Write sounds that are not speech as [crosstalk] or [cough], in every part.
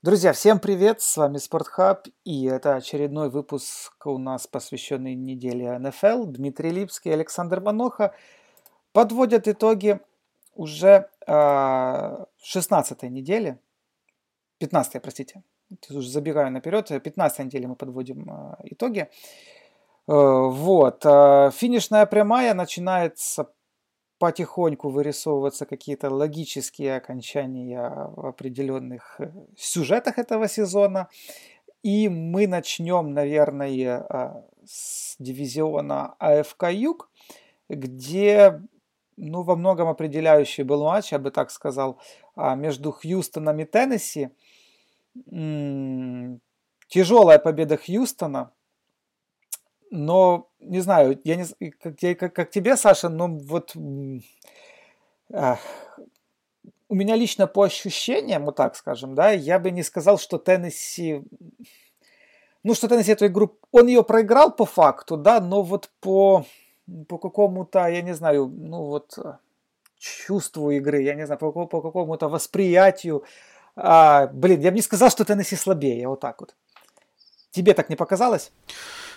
Друзья, всем привет! С вами Спортхаб, и это очередной выпуск у нас, посвященный неделе НФЛ. Дмитрий Липский и Александр Маноха подводят итоги уже э, 16-й недели, 15-й, простите, уже забегаю наперед, 15-й недели мы подводим э, итоги. Э, вот, э, финишная прямая начинается потихоньку вырисовываться какие-то логические окончания в определенных э, сюжетах этого сезона. И мы начнем, наверное, а, с дивизиона АФК Юг, где ну, во многом определяющий был матч, я бы так сказал, а, между Хьюстоном и Теннесси. Тяжелая победа Хьюстона, но не знаю, я не как, я, как, как тебе, Саша, но вот ах, у меня лично по ощущениям, вот так скажем, да, я бы не сказал, что Теннесси, ну, что Теннесси эту игру, он ее проиграл по факту, да, но вот по, по какому-то, я не знаю, ну, вот чувству игры, я не знаю, по, по какому-то восприятию, а, блин, я бы не сказал, что Теннесси слабее, вот так вот. Тебе так не показалось?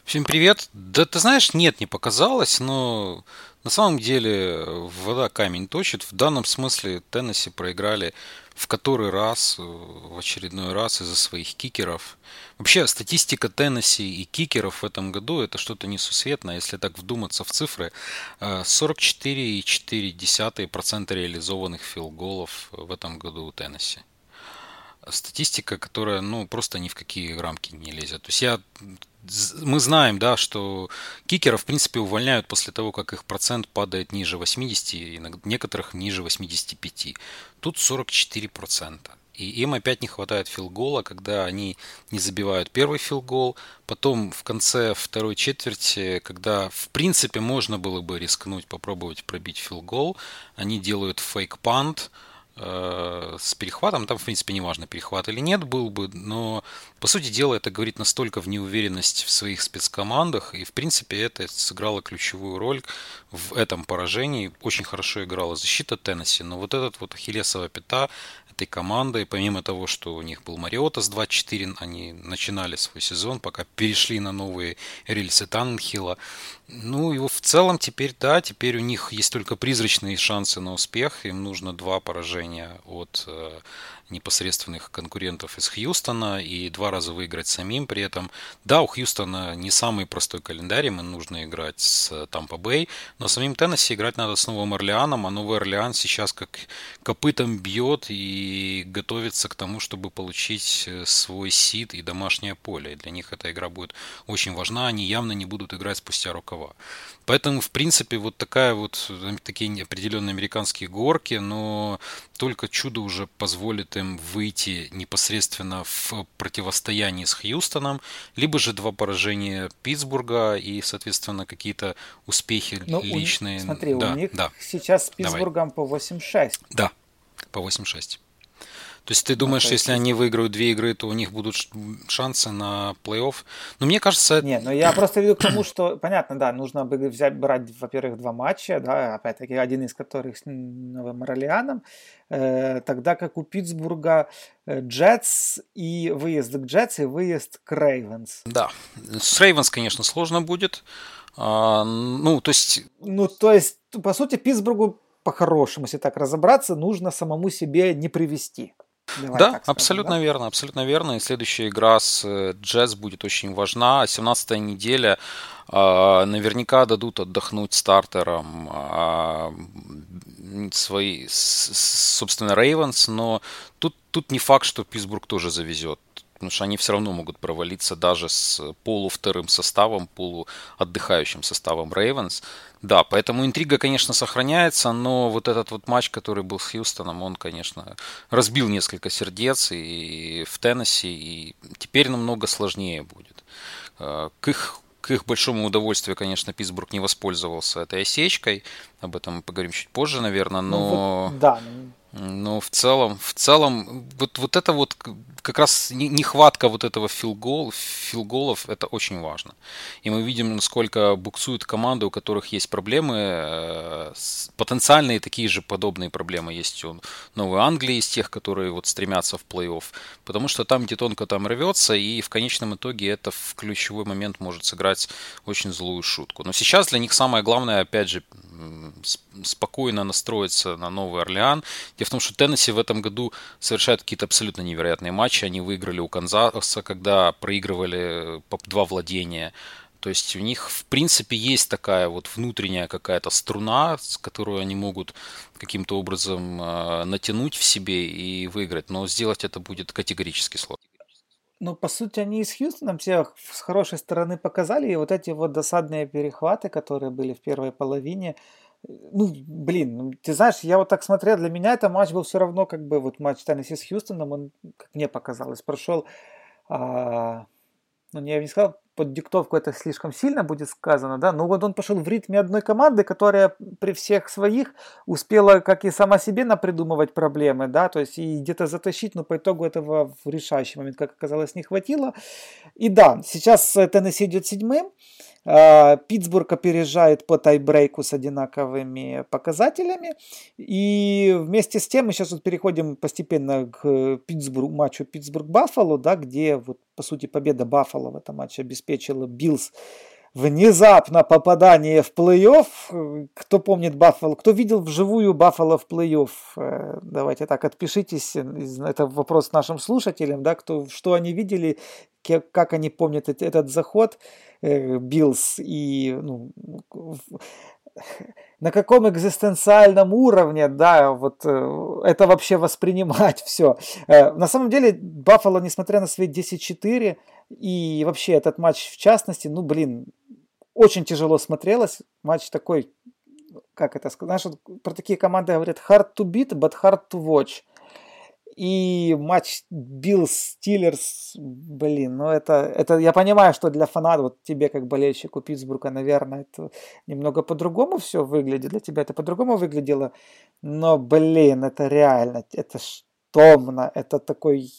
Всем привет. Да ты знаешь, нет, не показалось, но на самом деле вода камень точит. В данном смысле Теннесси проиграли в который раз, в очередной раз из-за своих кикеров. Вообще статистика Теннесси и кикеров в этом году это что-то несусветное, если так вдуматься в цифры. 44,4% реализованных филголов в этом году у Теннесси статистика, которая, ну, просто ни в какие рамки не лезет. То есть я мы знаем, да, что кикеров, в принципе, увольняют после того, как их процент падает ниже 80, и некоторых ниже 85. Тут 44%. И им опять не хватает филгола, когда они не забивают первый филгол. Потом в конце второй четверти, когда в принципе можно было бы рискнуть, попробовать пробить филгол, они делают фейк-пант, с перехватом, там, в принципе, неважно, перехват или нет был бы, но, по сути дела, это говорит настолько в неуверенность в своих спецкомандах, и, в принципе, это сыграло ключевую роль в этом поражении. Очень хорошо играла защита Теннесси, но вот этот вот ахиллесова пята этой командой, помимо того, что у них был Мариота с 24, они начинали свой сезон, пока перешли на новые рельсы Таннхилла. Ну, и в целом теперь, да, теперь у них есть только призрачные шансы на успех. Им нужно два поражения от э, непосредственных конкурентов из Хьюстона и два раза выиграть самим. При этом, да, у Хьюстона не самый простой календарь, им нужно играть с Тампа Бэй, но самим Теннесси играть надо с Новым Орлеаном, а Новый Орлеан сейчас как копытом бьет и готовится к тому, чтобы получить э, свой сид и домашнее поле. И для них эта игра будет очень важна, они явно не будут играть спустя рукава. Поэтому, в принципе, вот такая вот, э, такие определенные американские горки, но только чудо уже позволит им выйти непосредственно в противостоянии с Хьюстоном, либо же два поражения Питтсбурга и, соответственно, какие-то успехи ну, личные. У, смотри, да, у них да. сейчас с Питтсбургом Давай. по 8-6. Да, по 8-6. То есть ты думаешь, ну, если они выиграют две игры, то у них будут шансы на плей-офф? Но мне кажется... Не, ну я просто веду к тому, что, понятно, да, нужно бы взять, брать, во-первых, два матча, да, опять-таки один из которых с Новым Орлеаном, э, тогда как у Питтсбурга э, Джетс и выезд к Джетс и выезд к Рейвенс. Да, с Рейвенс, конечно, сложно будет. А, ну, то есть... Ну, то есть, по сути, Питтсбургу по-хорошему, если так разобраться, нужно самому себе не привести. Давай да, абсолютно да? верно, абсолютно верно. И следующая игра с Джетс будет очень важна. 17 неделя э, наверняка дадут отдохнуть стартерам э, свои, собственно, Рейвенс, но тут, тут не факт, что Питтсбург тоже завезет потому что они все равно могут провалиться даже с полувторым составом, полуотдыхающим составом Рейвенс. Да, поэтому интрига, конечно, сохраняется, но вот этот вот матч, который был с Хьюстоном, он, конечно, разбил несколько сердец и в Теннесси, и теперь намного сложнее будет. Э, к их к их большому удовольствию, конечно, Питтсбург не воспользовался этой осечкой. Об этом мы поговорим чуть позже, наверное, но... Ну, вот, да, но в целом, в целом, вот, вот это вот как раз нехватка вот этого филгол, филголов, это очень важно. И мы видим, насколько буксуют команды, у которых есть проблемы, э, потенциальные такие же подобные проблемы есть у Новой Англии, из тех, которые вот стремятся в плей-офф. Потому что там, где тонко там рвется, и в конечном итоге это в ключевой момент может сыграть очень злую шутку. Но сейчас для них самое главное, опять же, спокойно настроиться на Новый Орлеан. Дело в том, что Теннесси в этом году совершают какие-то абсолютно невероятные матчи. Они выиграли у Канзаса, когда проигрывали по два владения. То есть у них, в принципе, есть такая вот внутренняя какая-то струна, с которой они могут каким-то образом э, натянуть в себе и выиграть. Но сделать это будет категорически сложно. Ну, по сути, они и с Хьюстоном все с хорошей стороны показали, и вот эти вот досадные перехваты, которые были в первой половине, ну, блин, ну, ты знаешь, я вот так смотрел, для меня это матч был все равно, как бы, вот матч Теннесси с Хьюстоном, он, как мне показалось, прошел, а, ну, я бы не сказал, под диктовку это слишком сильно будет сказано, да, но вот он пошел в ритме одной команды, которая при всех своих успела, как и сама себе, напридумывать проблемы, да, то есть и где-то затащить, но по итогу этого в решающий момент, как оказалось, не хватило. И да, сейчас Теннесси идет седьмым, Питтсбург опережает по тайбрейку с одинаковыми показателями. И вместе с тем мы сейчас вот переходим постепенно к Питтсбург, матчу Питтсбург-Баффало, да, где вот, по сути победа Баффало в этом матче обеспечила Биллс внезапно попадание в плей-офф. Кто помнит Баффало, кто видел вживую Баффало в плей-офф, э, давайте так, отпишитесь, это вопрос нашим слушателям, да, кто, что они видели, как они помнят этот заход э, Биллс и ну, на каком экзистенциальном уровне, да, вот э, это вообще воспринимать [laughs] все. На самом деле, Баффало, несмотря на свои 10-4, и вообще этот матч в частности, ну, блин, очень тяжело смотрелось. Матч такой, как это сказать, про такие команды говорят hard to beat, but hard to watch. И матч Билл Стиллерс, блин, ну это, это, я понимаю, что для фанатов, вот тебе как болельщику Питтсбурга, наверное, это немного по-другому все выглядит, для тебя это по-другому выглядело, но, блин, это реально, это ж томно, это такой...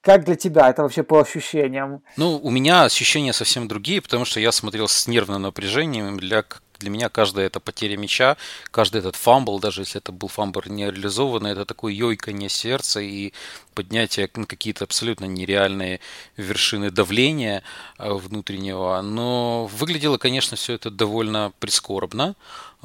Как для тебя это вообще по ощущениям? Ну, у меня ощущения совсем другие, потому что я смотрел с нервным напряжением. Для, для меня каждая эта потеря мяча, каждый этот фамбл, даже если это был фамбл не реализованный, это такое йойканье сердца и поднятие на какие-то абсолютно нереальные вершины давления э, внутреннего. Но выглядело, конечно, все это довольно прискорбно.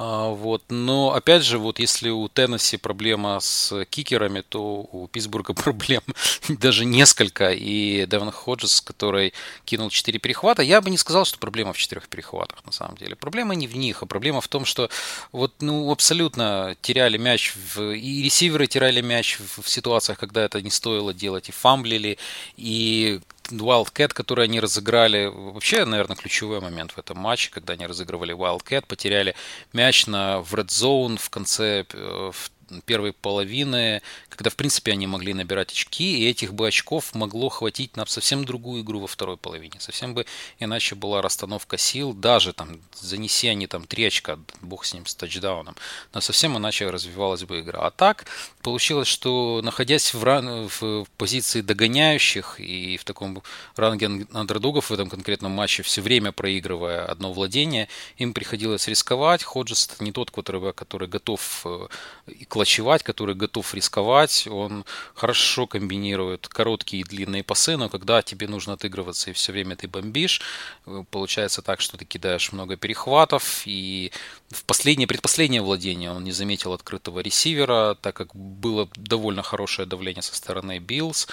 А, вот. Но опять же, вот если у Теннесси проблема с кикерами, то у Питтсбурга [laughs] проблем даже несколько. И Девлин Ходжес, который кинул 4 перехвата, я бы не сказал, что проблема в 4 перехватах на самом деле. Проблема не в них, а проблема в том, что вот ну абсолютно теряли мяч, в, и ресиверы теряли мяч в, ситуациях, когда это не стоило делать, и фамблили, и Wildcat, который они разыграли, вообще, наверное, ключевой момент в этом матче, когда они разыгрывали Wildcat, потеряли мяч на в Red Zone в конце э, в первой половины, когда, в принципе, они могли набирать очки, и этих бы очков могло хватить на совсем другую игру во второй половине. Совсем бы иначе была расстановка сил, даже там, занеси они там три очка, бог с ним, с тачдауном, но совсем иначе развивалась бы игра. А так, получилось, что находясь в, ран... в позиции догоняющих и в таком ранге андердогов в этом конкретном матче, все время проигрывая одно владение, им приходилось рисковать. Ходжес не тот, который, который готов э, и клочевать, который готов рисковать. Он хорошо комбинирует короткие и длинные пасы, но когда тебе нужно отыгрываться и все время ты бомбишь, э, получается так, что ты кидаешь много перехватов. И в последнее, предпоследнее владение он не заметил открытого ресивера, так как было довольно хорошее давление со стороны Биллс.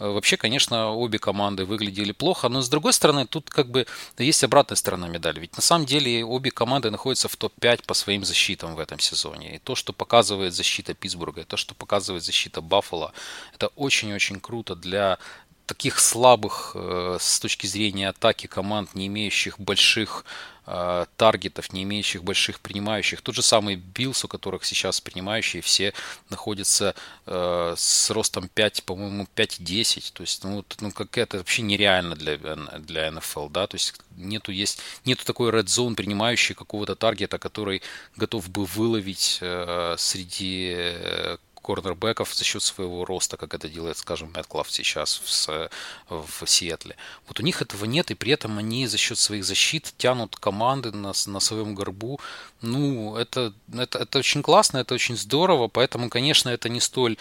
Э, вообще, конечно, обе команды выглядели плохо, но с другой стороны, тут как бы есть обратная сторона медали. Ведь на самом деле обе команды находятся в топ-5 по своим защитам в этом сезоне. И то, что показывает защита Питтсбурга, и то, что показывает защита Баффала, это очень-очень круто для таких слабых э, с точки зрения атаки команд, не имеющих больших э, таргетов, не имеющих больших принимающих. Тот же самый Биллс, у которых сейчас принимающие все находятся э, с ростом 5, по-моему, 5-10. То есть, ну, ну как это вообще нереально для, для NFL, да, то есть нету, есть, нету такой red zone принимающий какого-то таргета, который готов бы выловить э, среди корнербеков за счет своего роста, как это делает, скажем, Меткалф сейчас в, в Сиэтле. Вот у них этого нет, и при этом они за счет своих защит тянут команды на, на своем горбу. Ну, это, это, это очень классно, это очень здорово, поэтому, конечно, это не столь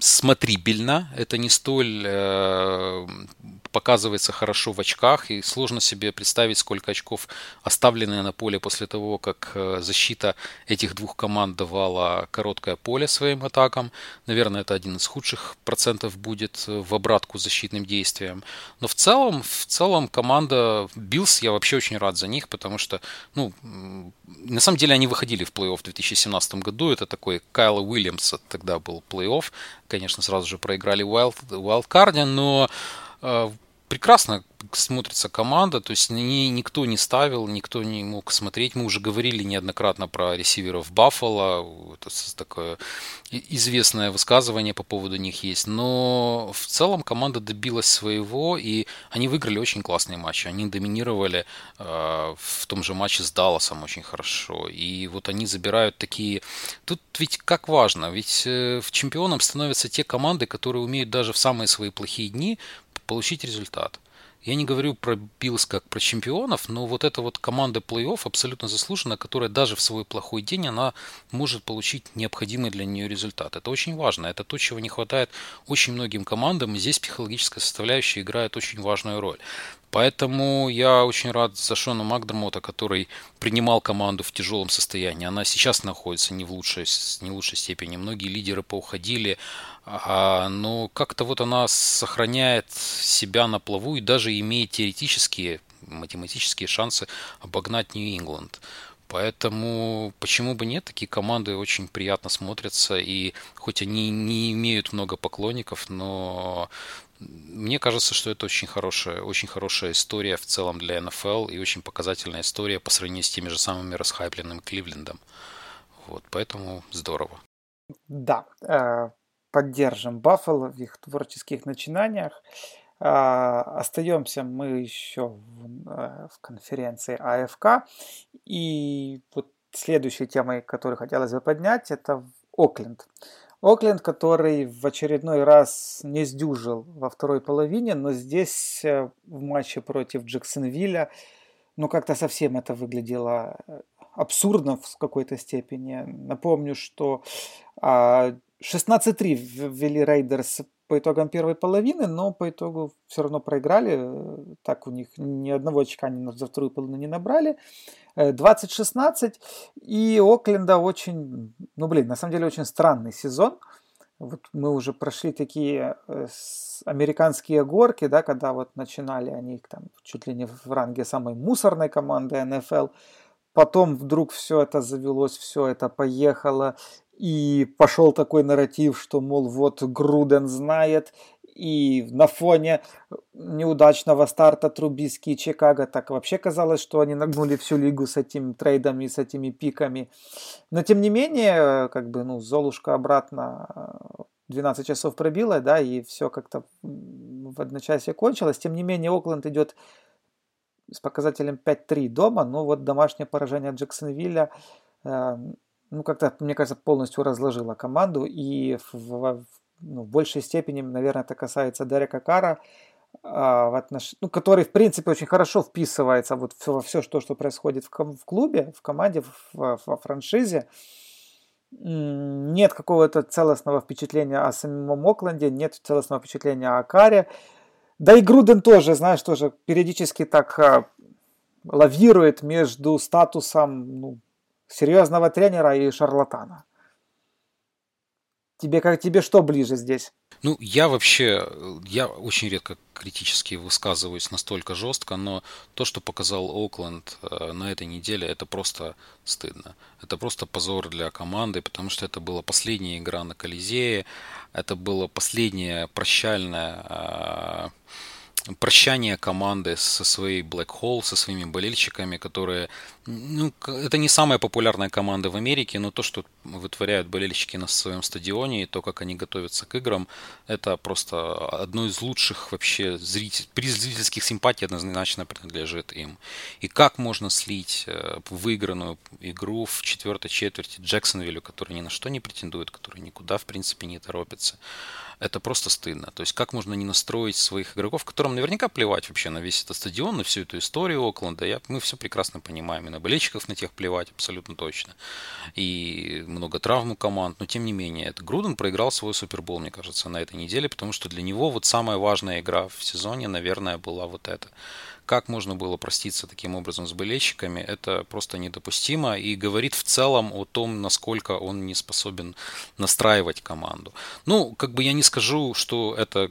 смотрибельно, это не столь э, показывается хорошо в очках, и сложно себе представить, сколько очков оставлены на поле после того, как э, защита этих двух команд давала короткое поле своим атакам. Наверное, это один из худших процентов будет э, в обратку защитным действиям. Но в целом, в целом команда Биллс, я вообще очень рад за них, потому что, ну, на самом деле они выходили в плей-офф в 2017 году. Это такой Кайла Уильямса тогда был плей-офф. Конечно, сразу же проиграли в Wildcard, но э, прекрасно смотрится команда, то есть ни, никто не ставил, никто не мог смотреть. Мы уже говорили неоднократно про ресиверов Баффала, это такое известное высказывание по поводу них есть, но в целом команда добилась своего, и они выиграли очень классные матчи, они доминировали э, в том же матче с Далласом очень хорошо, и вот они забирают такие... Тут ведь как важно, ведь э, чемпионом становятся те команды, которые умеют даже в самые свои плохие дни получить результат. Я не говорю про Биллс как про чемпионов, но вот эта вот команда плей-офф абсолютно заслуженная, которая даже в свой плохой день, она может получить необходимый для нее результат. Это очень важно. Это то, чего не хватает очень многим командам, и здесь психологическая составляющая играет очень важную роль. Поэтому я очень рад за Шона Макдермота, который принимал команду в тяжелом состоянии. Она сейчас находится не в лучшей, не лучшей степени. Многие лидеры поуходили, а, но как-то вот она сохраняет себя на плаву и даже имеет теоретические, математические шансы обогнать Нью-Ингланд. Поэтому почему бы нет, такие команды очень приятно смотрятся, и хоть они не имеют много поклонников, но мне кажется, что это очень хорошая, очень хорошая история в целом для НФЛ и очень показательная история по сравнению с теми же самыми расхайпленным Кливлендом. Вот, поэтому здорово. Да, э, поддержим Баффало в их творческих начинаниях. А, остаемся мы еще в, э, в конференции АФК. И вот следующей темой, которую хотелось бы поднять, это Окленд. Окленд, который в очередной раз не сдюжил во второй половине, но здесь э, в матче против Джексонвилля, ну как-то совсем это выглядело э, абсурдно в какой-то степени. Напомню, что 16-3 а, вели Рейдерс по итогам первой половины, но по итогу все равно проиграли. Так у них ни одного очка они за вторую половину не набрали. 20-16. Э, и Окленда очень, ну блин, на самом деле очень странный сезон. Вот мы уже прошли такие э, американские горки, да, когда вот начинали они там чуть ли не в ранге самой мусорной команды НФЛ. Потом вдруг все это завелось, все это поехало, и пошел такой нарратив, что, мол, вот Груден знает, и на фоне неудачного старта Трубиски и Чикаго так вообще казалось, что они нагнули всю лигу с этими трейдами, с этими пиками. Но тем не менее, как бы, ну, Золушка обратно 12 часов пробила, да, и все как-то в одночасье кончилось. Тем не менее, Окленд идет с показателем 5-3 дома, но вот домашнее поражение Джексонвилля э, ну, как-то, мне кажется, полностью разложила команду, и в, в, ну, в большей степени, наверное, это касается Дерека Кара, а, в отнош... ну, который, в принципе, очень хорошо вписывается вот во все, что, что происходит в, в клубе, в команде, в, во франшизе. Нет какого-то целостного впечатления о самом Окленде, нет целостного впечатления о Каре. Да и Груден тоже, знаешь, тоже периодически так а, лавирует между статусом ну, серьезного тренера и шарлатана. Тебе, как, тебе что ближе здесь? Ну, я вообще, я очень редко критически высказываюсь настолько жестко, но то, что показал Окленд э, на этой неделе, это просто стыдно. Это просто позор для команды, потому что это была последняя игра на Колизее, это была последняя прощальная прощание команды со своей Black Hole, со своими болельщиками, которые, ну, это не самая популярная команда в Америке, но то, что вытворяют болельщики на своем стадионе и то, как они готовятся к играм, это просто одно из лучших вообще зритель, при зрительских симпатий однозначно принадлежит им. И как можно слить э, выигранную игру в четвертой четверти Джексонвиллю, который ни на что не претендует, который никуда, в принципе, не торопится, это просто стыдно. То есть как можно не настроить своих игроков, которым наверняка плевать вообще на весь этот стадион, на всю эту историю Окленда. Я, мы все прекрасно понимаем. И на болельщиков на тех плевать абсолютно точно. И много травм у команд. Но тем не менее, это Груден проиграл свой Супербол, мне кажется, на этой неделе, потому что для него вот самая важная игра в сезоне, наверное, была вот эта. Как можно было проститься таким образом с болельщиками, это просто недопустимо и говорит в целом о том, насколько он не способен настраивать команду. Ну, как бы я не скажу, что это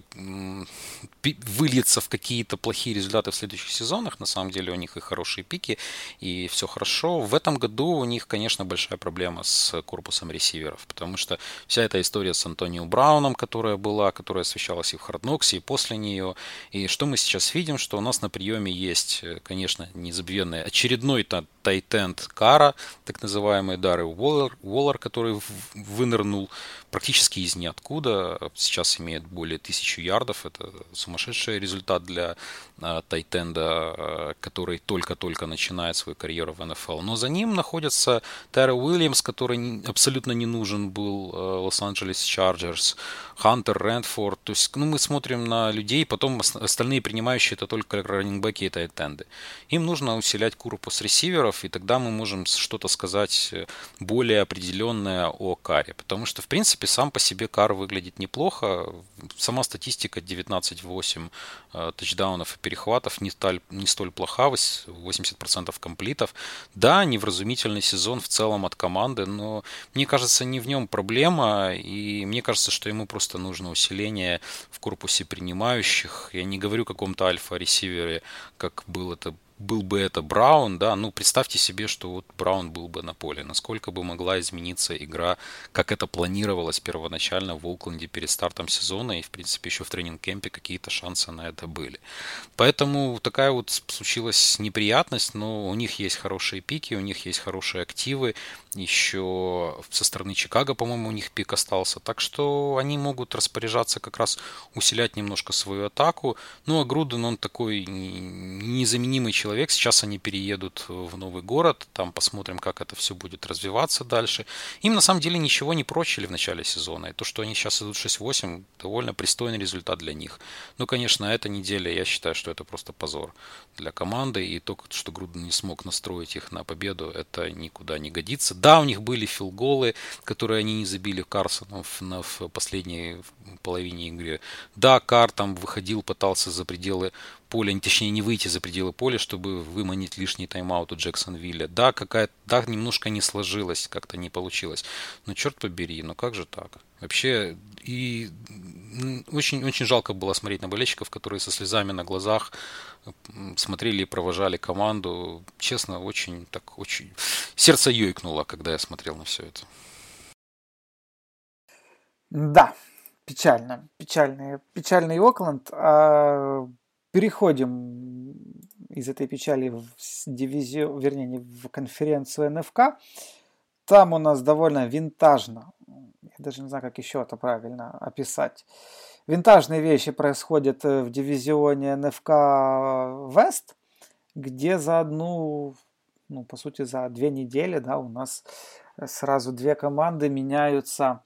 выльется в какие-то плохие результаты в следующих сезонах. На самом деле у них и хорошие пики, и все хорошо. В этом году у них, конечно, большая проблема с корпусом ресиверов, потому что вся эта история с Антонио Брауном, которая была, которая освещалась и в Хардноксе, и после нее. И что мы сейчас видим, что у нас на приеме есть, э, конечно, незабвенный очередной тайтенд Кара, так называемый Даррен Уоллер, Уоллер, который вынырнул практически из ниоткуда. Сейчас имеет более тысячи ярдов. Это сумасшедший результат для э, Тайтенда, э, который только-только начинает свою карьеру в НФЛ. Но за ним находится Тайрелл Уильямс, который абсолютно не нужен был э, Лос-Анджелес Чарджерс, Хантер, Ренфроу. То есть ну, мы смотрим на людей, потом остальные принимающие это только раннингбеки и тайтенды. Им нужно усилять корпус ресиверов, и тогда мы можем что-то сказать более определенное о Каре. Потому что, в принципе, сам по себе Кар выглядит неплохо. Сама статистика 19-8 э, тачдаунов и перехватов не столь, не столь плоха, 80% комплитов. Да, невразумительный сезон в целом от команды, но мне кажется, не в нем проблема, и мне кажется, что ему просто нужно усиление в корпусе принимающих. Я не говорю о каком-то альфа-ресивере, как был это был бы это Браун, да, ну представьте себе, что вот Браун был бы на поле, насколько бы могла измениться игра, как это планировалось первоначально в Окленде перед стартом сезона, и в принципе еще в тренинг-кемпе какие-то шансы на это были. Поэтому такая вот случилась неприятность, но у них есть хорошие пики, у них есть хорошие активы, еще со стороны Чикаго, по-моему, у них пик остался, так что они могут распоряжаться как раз усилять немножко свою атаку, ну а Груден, он такой незаменимый человек. Сейчас они переедут в новый город, там посмотрим, как это все будет развиваться дальше. Им на самом деле ничего не прочили в начале сезона. И то, что они сейчас идут 6-8, довольно пристойный результат для них. Ну, конечно, эта неделя, я считаю, что это просто позор для команды. И то, что Груден не смог настроить их на победу, это никуда не годится. Да, у них были филголы, которые они не забили Карсонов на, в последней половине игры. Да, Кар там выходил, пытался за пределы поля, точнее не выйти за пределы поля, чтобы выманить лишний тайм-аут у Джексонвилля. Да, какая да, немножко не сложилось, как-то не получилось. Но черт побери, ну как же так? Вообще, и очень-очень жалко было смотреть на болельщиков, которые со слезами на глазах смотрели и провожали команду. Честно, очень так, очень... Сердце ёйкнуло, когда я смотрел на все это. Да, печально. Печальный, печальный Окленд. А переходим из этой печали в дивизию, вернее, в конференцию НФК. Там у нас довольно винтажно, я даже не знаю, как еще это правильно описать. Винтажные вещи происходят э, в дивизионе НФК Вест, где за одну, ну, по сути, за две недели, да, у нас сразу две команды меняются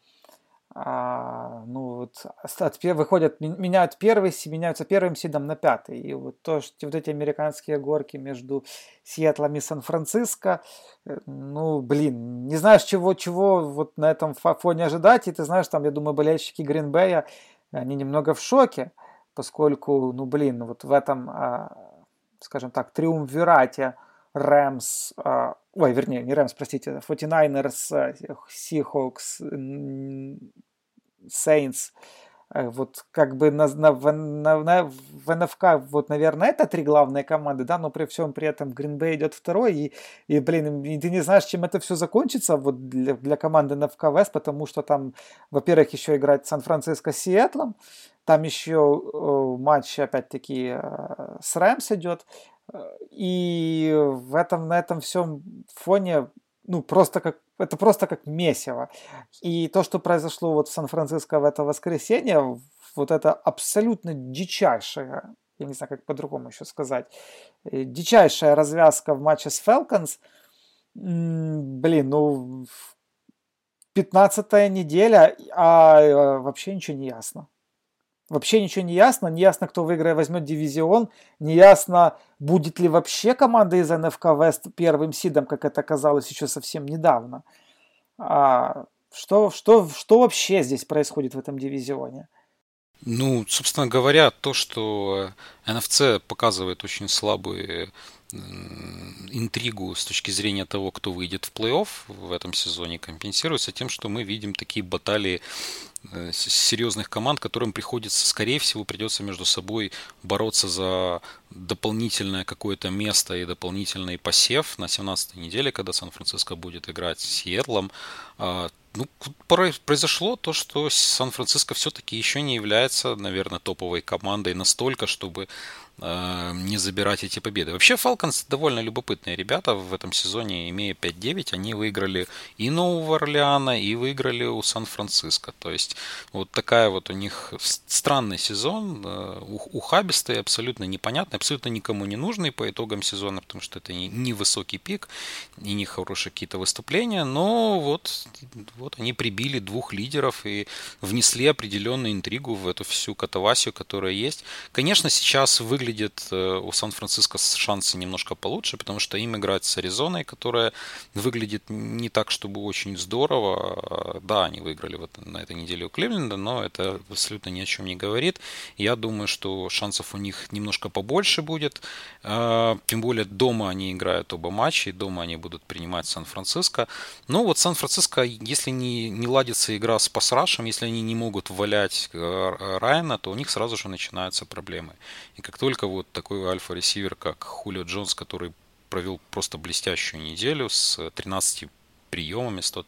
а, ну вот от, выходят, меняют первый, меняются первым сидом на пятый. И вот то, что вот эти американские горки между Сиэтлом и Сан-Франциско, э, ну, блин, не знаешь, чего, чего вот на этом фоне ожидать. И ты знаешь, там, я думаю, болельщики Гринбея, они немного в шоке, поскольку, ну, блин, вот в этом, а, скажем так, триумвирате Рэмс, а, ой, вернее, не Рэмс, простите, 49ers, Seahawks, Saints, э, вот как бы на, на, на, на, в НФК, вот, наверное, это три главные команды, да, но при всем при этом Bay идет второй, и, и блин, и ты не знаешь, чем это все закончится вот для, для команды НФК Вест, потому что там, во-первых, еще играть Сан-Франциско с Сиэтлом, Там еще матч, опять-таки, с Рэмс идет. И в этом, на этом всем фоне, ну, просто как, это просто как месиво. И то, что произошло вот в Сан-Франциско в это воскресенье, вот это абсолютно дичайшее, я не знаю, как по-другому еще сказать, э, дичайшая развязка в матче с Falcons, блин, ну, 15 неделя, а э, вообще ничего не ясно. Вообще ничего не ясно, не ясно, кто выиграет, возьмет дивизион, не ясно, будет ли вообще команда из НФК Вест первым сидом, как это казалось еще совсем недавно. А что, что, что вообще здесь происходит в этом дивизионе? Ну, собственно говоря, то, что NFC показывает очень слабые интригу с точки зрения того, кто выйдет в плей-офф в этом сезоне, компенсируется тем, что мы видим такие баталии Э, серьезных команд, которым приходится, скорее всего, придется между собой бороться за дополнительное какое-то место и дополнительный посев на 17 неделе, когда Сан-Франциско будет играть с Сиэтлом. А, ну, произошло то, что Сан-Франциско все-таки еще не является, наверное, топовой командой настолько, чтобы э, не забирать эти победы. Вообще, Falcons довольно любопытные ребята в этом сезоне, имея 5-9, они выиграли и Нового Орлеана, и выиграли у Сан-Франциско. То есть, вот такая вот у них странный сезон, э, ухабистый, абсолютно непонятный, абсолютно никому не нужный по итогам сезона, потому что это не высокий пик и не хорошие какие-то выступления, но вот, вот они прибили двух лидеров и внесли определенную интригу в эту всю катавасию, которая есть. Конечно, сейчас выглядит э, у Сан-Франциско шансы немножко получше, потому что им играть с Аризоной, которая выглядит не так, чтобы очень здорово. Да, они выиграли вот на этой неделе у Кливленда, но это абсолютно ни о чем не говорит. Я думаю, что шансов у них немножко побольше будет. А, тем более дома они играют оба матча, и дома они будут принимать Сан-Франциско. Но вот Сан-Франциско, если не, не ладится игра с пасрашем, если они не могут валять э, Райана, то у них сразу же начинаются проблемы. И как только вот такой альфа-ресивер, как Хулио Джонс, который провел просто блестящую неделю с 13 приемами, 100,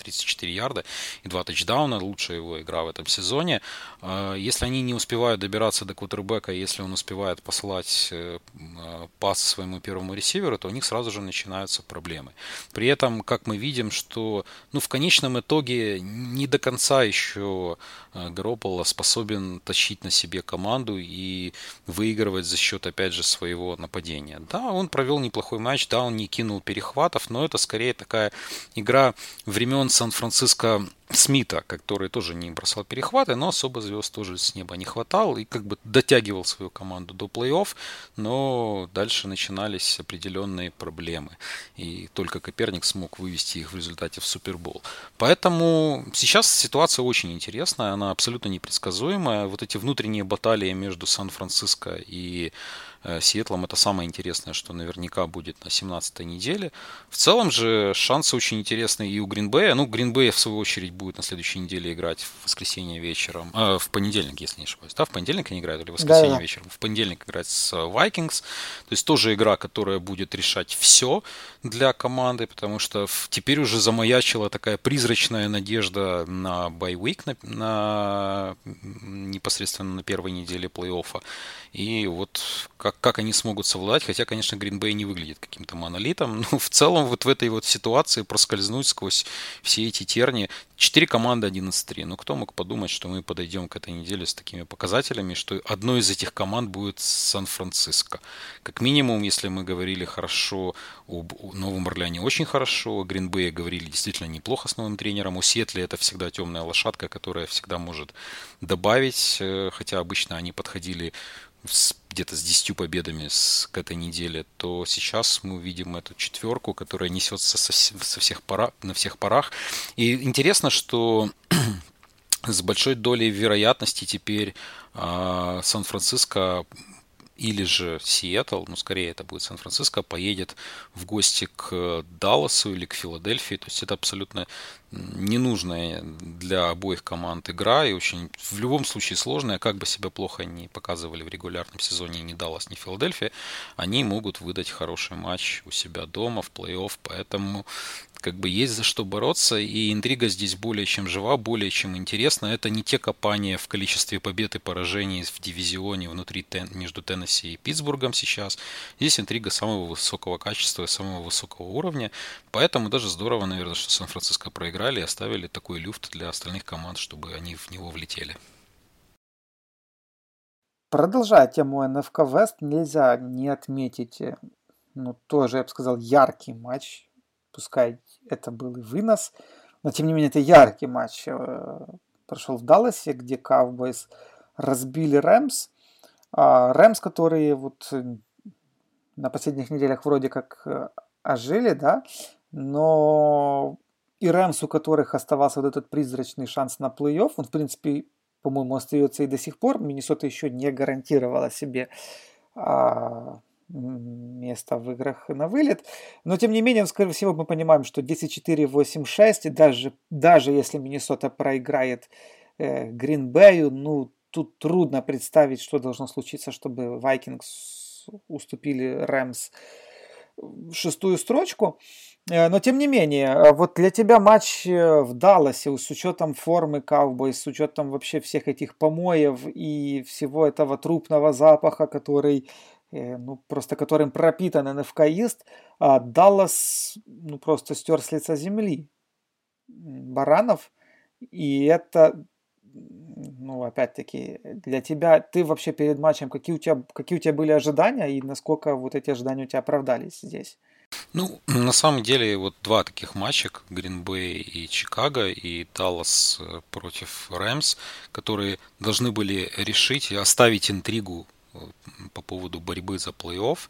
34 ярда и 2 тачдауна, лучшая его игра в этом сезоне. А, если они не успевают добираться до квотербека, если он успевает послать э, а, пас своему первому ресиверу, то у них сразу же начинаются проблемы. При этом, как мы видим, что ну, в конечном итоге не до конца еще э, Гаропола способен тащить на себе команду и выигрывать за счет, опять же, своего нападения. Да, он провел неплохой матч, да, он не кинул перехватов, но это скорее такая игра времен Сан-Франциско Смита, который тоже не бросал перехваты, но особо звезд тоже с неба не хватал и как бы дотягивал свою команду до плей-офф, но дальше начинались определенные проблемы. И только Коперник смог вывести их в результате в Супербол. Поэтому сейчас ситуация очень интересная, она абсолютно непредсказуемая. Вот эти внутренние баталии между Сан-Франциско и Сиэтлом это самое интересное, что наверняка будет на 17 неделе. В целом же шансы очень интересные и у Гринбея. Ну, Гринбея, в свою очередь, будет на следующей неделе играть в воскресенье вечером. Э, в понедельник, если не ошибаюсь. Да, в понедельник они играют или в воскресенье да, вечером? В понедельник играть с Vikings. То есть тоже игра, которая будет решать все для команды, потому что теперь уже замаячила такая призрачная надежда на байвик, на, на непосредственно на первой неделе плей-оффа. И вот как, как они смогут совладать, хотя, конечно, Гринбей не выглядит каким-то монолитом, [laughs] но в целом вот в этой вот ситуации проскользнуть сквозь все эти терни. Четыре команды 11-3. Ну, кто мог подумать, что мы подойдем к этой неделе с такими показателями, что одной из этих команд будет Сан-Франциско. Как минимум, если мы говорили хорошо об Новом Орлеане очень хорошо, о Гринбее говорили действительно неплохо с новым тренером, у Сетли это всегда темная лошадка, которая всегда может добавить, э, хотя обычно они подходили где-то с 10 победами с, к этой неделе, то сейчас мы видим эту четверку, которая несется со, со всех пора, на всех парах. И интересно, что [clears throat] с большой долей вероятности теперь э, Сан-Франциско или же Сиэтл, ну скорее это будет Сан-Франциско, поедет в гости к Далласу или к Филадельфии. То есть это абсолютно ненужная для обоих команд игра и очень в любом случае сложная, как бы себя плохо не показывали в регулярном сезоне ни Даллас, ни Филадельфия, они могут выдать хороший матч у себя дома в плей-офф, поэтому как бы есть за что бороться, и интрига здесь более чем жива, более чем интересна. Это не те копания в количестве побед и поражений в дивизионе внутри между Теннесси и Питтсбургом сейчас. Здесь интрига самого высокого качества самого высокого уровня, поэтому даже здорово, наверное, что Сан-Франциско проиграли и оставили такой люфт для остальных команд, чтобы они в него влетели. Продолжая тему НФК Вест, нельзя не отметить, э, ну, тоже, я бы сказал, яркий матч пускай это был и вынос, но тем не менее это яркий матч э, прошел в Далласе, где Cowboys разбили Рэмс. А Рэмс, которые вот э, на последних неделях вроде как э, ожили, да, но и Рэмс, у которых оставался вот этот призрачный шанс на плей-офф, он, в принципе, по-моему, остается и до сих пор. Миннесота еще не гарантировала себе а, место в играх на вылет. Но, тем не менее, скорее всего, мы понимаем, что 10-4, 8-6, и даже, даже если Миннесота проиграет э, ну, тут трудно представить, что должно случиться, чтобы Вайкингс уступили Рэмс шестую строчку. Э, но тем не менее, вот для тебя матч э, в Далласе с учетом формы Cowboys, с учетом вообще всех этих помоев и всего этого трупного запаха, который ну, просто которым пропитан НФКист, а Даллас ну, просто стер с лица земли баранов. И это, ну, опять-таки, для тебя, ты вообще перед матчем, какие у тебя, какие у тебя были ожидания и насколько вот эти ожидания у тебя оправдались здесь? Ну, на самом деле, вот два таких матча, Гринбей и Чикаго, и Даллас э, против Рэмс, которые должны были решить и оставить интригу по поводу борьбы за плей-офф,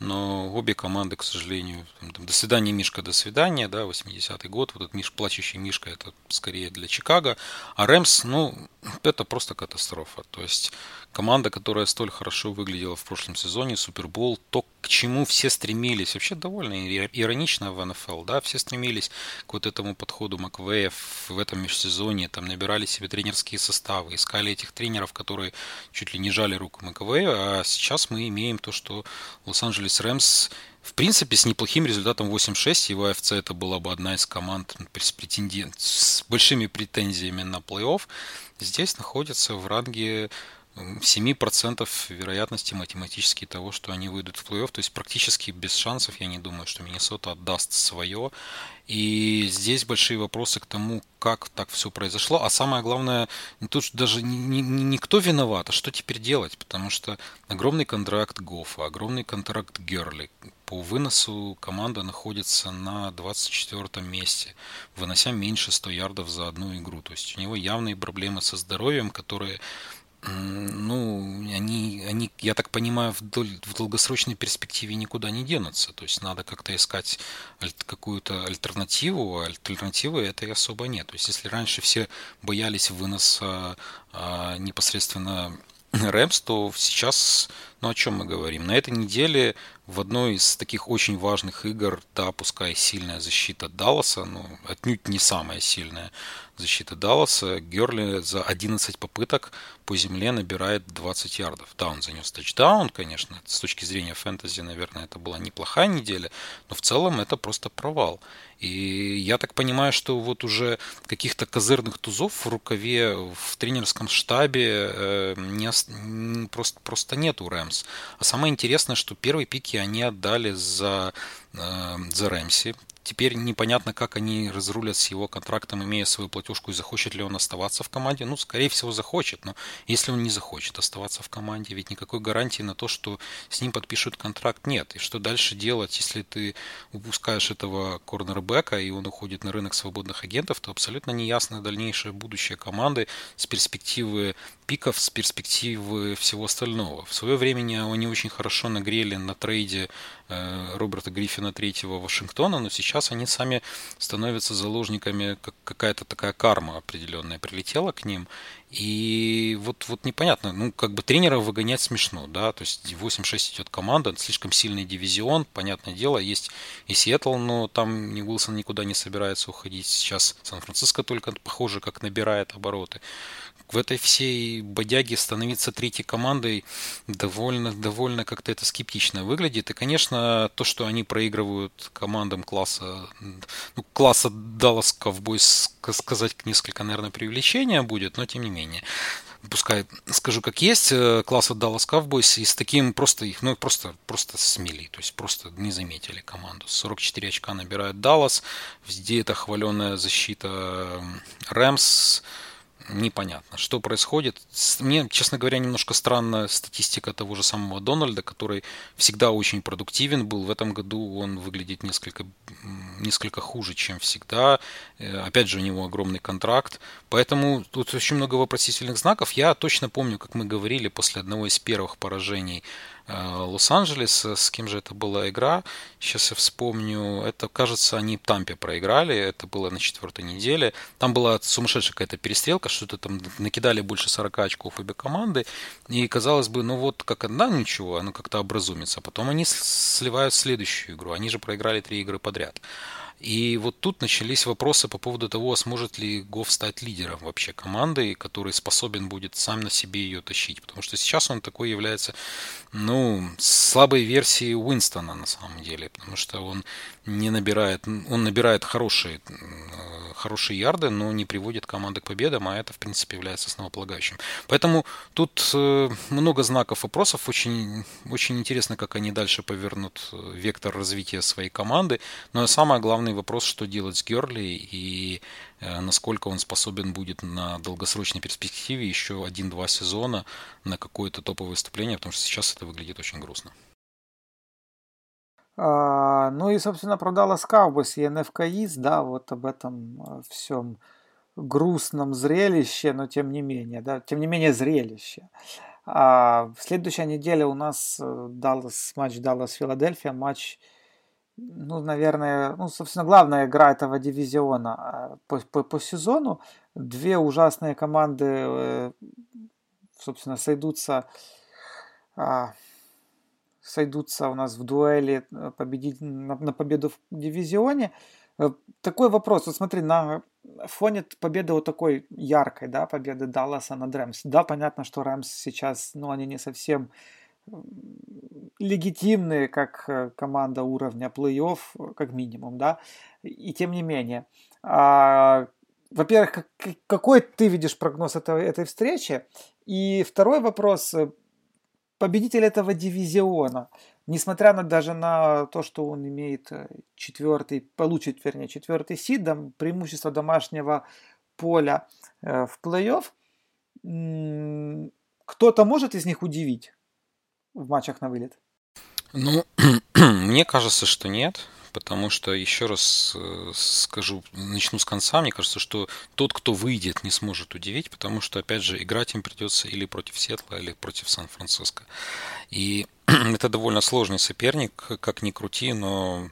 но обе команды, к сожалению, там, до свидания, Мишка, до свидания, да, 80-й год, вот этот Миш, плачущий Мишка, это скорее для Чикаго, а Рэмс, ну, это просто катастрофа, то есть команда, которая столь хорошо выглядела в прошлом сезоне, Супербол, то, к чему все стремились, вообще довольно иронично в НФЛ, да, все стремились к вот этому подходу Маквея в этом межсезонье, там набирали себе тренерские составы, искали этих тренеров, которые чуть ли не жали руку Маквею, а сейчас мы имеем то, что Лос-Анджелес Рэмс в принципе, с неплохим результатом 8-6 его АФЦ это была бы одна из команд с, претендент, с большими претензиями на плей-офф. Здесь находится в ранге 7% вероятности математически того, что они выйдут в плей-офф. То есть практически без шансов, я не думаю, что Миннесота отдаст свое. И здесь большие вопросы к тому, как так все произошло. А самое главное, тут даже никто виноват, а что теперь делать? Потому что огромный контракт Гофа, огромный контракт Герли. По выносу команда находится на 24 месте, вынося меньше 100 ярдов за одну игру. То есть у него явные проблемы со здоровьем, которые ну, они, они, я так понимаю, в, в долгосрочной перспективе никуда не денутся. То есть надо как-то искать аль, какую-то альтернативу, а альтернативы этой особо нет. То есть если раньше все боялись выноса а, непосредственно Рэмс, то сейчас, ну о чем мы говорим? На этой неделе в одной из таких очень важных игр, да, пускай сильная защита Далласа, но отнюдь не самая сильная защита Далласа, Герли за 11 попыток по земле набирает 20 ярдов. Да, он занес тачдаун, конечно, с точки зрения фэнтези, наверное, это была неплохая неделя, но в целом это просто провал. И я так понимаю, что вот уже каких-то козырных тузов в рукаве в тренерском штабе э, не, просто, просто нет у Рэмс. А самое интересное, что первые пики они отдали за, э, за Рэмси. Теперь непонятно, как они разрулят с его контрактом, имея свою платежку, и захочет ли он оставаться в команде. Ну, скорее всего, захочет, но если он не захочет оставаться в команде, ведь никакой гарантии на то, что с ним подпишут контракт, нет. И что дальше делать, если ты упускаешь этого корнербека, и он уходит на рынок свободных агентов, то абсолютно неясно дальнейшее будущее команды с перспективы пиков с перспективы всего остального. В свое время они очень хорошо нагрели на трейде э, Роберта Гриффина третьего Вашингтона, но сейчас они сами становятся заложниками, как какая-то такая карма определенная прилетела к ним, и вот, вот непонятно, ну, как бы тренера выгонять смешно, да, то есть 8-6 идет команда, слишком сильный дивизион, понятное дело, есть и Сиэтл, но там ни Уилсон никуда не собирается уходить, сейчас Сан-Франциско только, похоже, как набирает обороты в этой всей бодяге становиться третьей командой довольно, довольно как-то это скептично выглядит. И, конечно, то, что они проигрывают командам класса, ну, класса Dallas Cowboys, сказать несколько, наверное, преувеличения будет, но тем не менее пускай скажу как есть, э, класса Dallas Cowboys и с таким просто их, ну просто, просто смели, то есть просто не заметили команду. 44 очка набирает Dallas, везде это хваленая защита Рэмс, непонятно, что происходит. Мне, честно говоря, немножко странная статистика того же самого Дональда, который всегда очень продуктивен был. В этом году он выглядит несколько, несколько хуже, чем всегда. Э, опять же, у него огромный контракт. Поэтому тут очень много вопросительных знаков. Я точно помню, как мы говорили после одного из первых поражений Лос-Анджелес, с кем же это была игра, сейчас я вспомню, это, кажется, они Тампе проиграли, это было на четвертой неделе, там была сумасшедшая какая-то перестрелка, что-то там накидали больше 40 очков обе команды, и казалось бы, ну вот как одна, ничего, оно как-то образумится, потом они сливают следующую игру, они же проиграли три игры подряд. И вот тут начались вопросы по поводу того, сможет ли Гоф стать лидером вообще команды, который способен будет сам на себе ее тащить. Потому что сейчас он такой является, ну, слабой версией Уинстона на самом деле. Потому что он не набирает, он набирает хорошие хорошие ярды, но не приводит команды к победам, а это, в принципе, является основополагающим. Поэтому тут э, много знаков вопросов. Очень, очень интересно, как они дальше повернут э, вектор развития своей команды. Но самый главный вопрос, что делать с Герли и э, насколько он способен будет на долгосрочной перспективе еще один-два сезона на какое-то топовое выступление, потому что сейчас это выглядит очень грустно. А, ну и, собственно, про Dallas Cowboys и НФК East, да, вот об этом э, всем грустном зрелище, но тем не менее, да, тем не менее зрелище. А следующая неделя у нас Dallas, матч Dallas-Филадельфия, матч, ну, наверное, ну, собственно, главная игра этого дивизиона а, по, по, по сезону. Две ужасные команды, э, собственно, сойдутся а, сойдутся у нас в дуэли э, победить на, на победу в дивизионе. Э, такой вопрос, вот смотри, на фоне победы вот такой яркой, да, победы Далласа над Рэмс. Да, понятно, что Рэмс сейчас, ну, они не совсем легитимные, как э, команда уровня плей-офф, как минимум, да, и тем не менее. А, во-первых, какой ты видишь прогноз этой, этой встречи? И второй вопрос, победитель этого дивизиона, несмотря на даже на то, что он имеет э, четвертый, получит, вернее, четвертый сид, дом, преимущество домашнего поля э, в плей-офф, кто-то может из них удивить в матчах на вылет? Ну, [clears throat] мне кажется, что нет. Потому что, еще раз э, скажу, начну с конца, мне кажется, что тот, кто выйдет, не сможет удивить, потому что, опять же, играть им придется или против Сетла, или против Сан-Франциско. И [clears throat] это довольно сложный соперник, как ни крути, но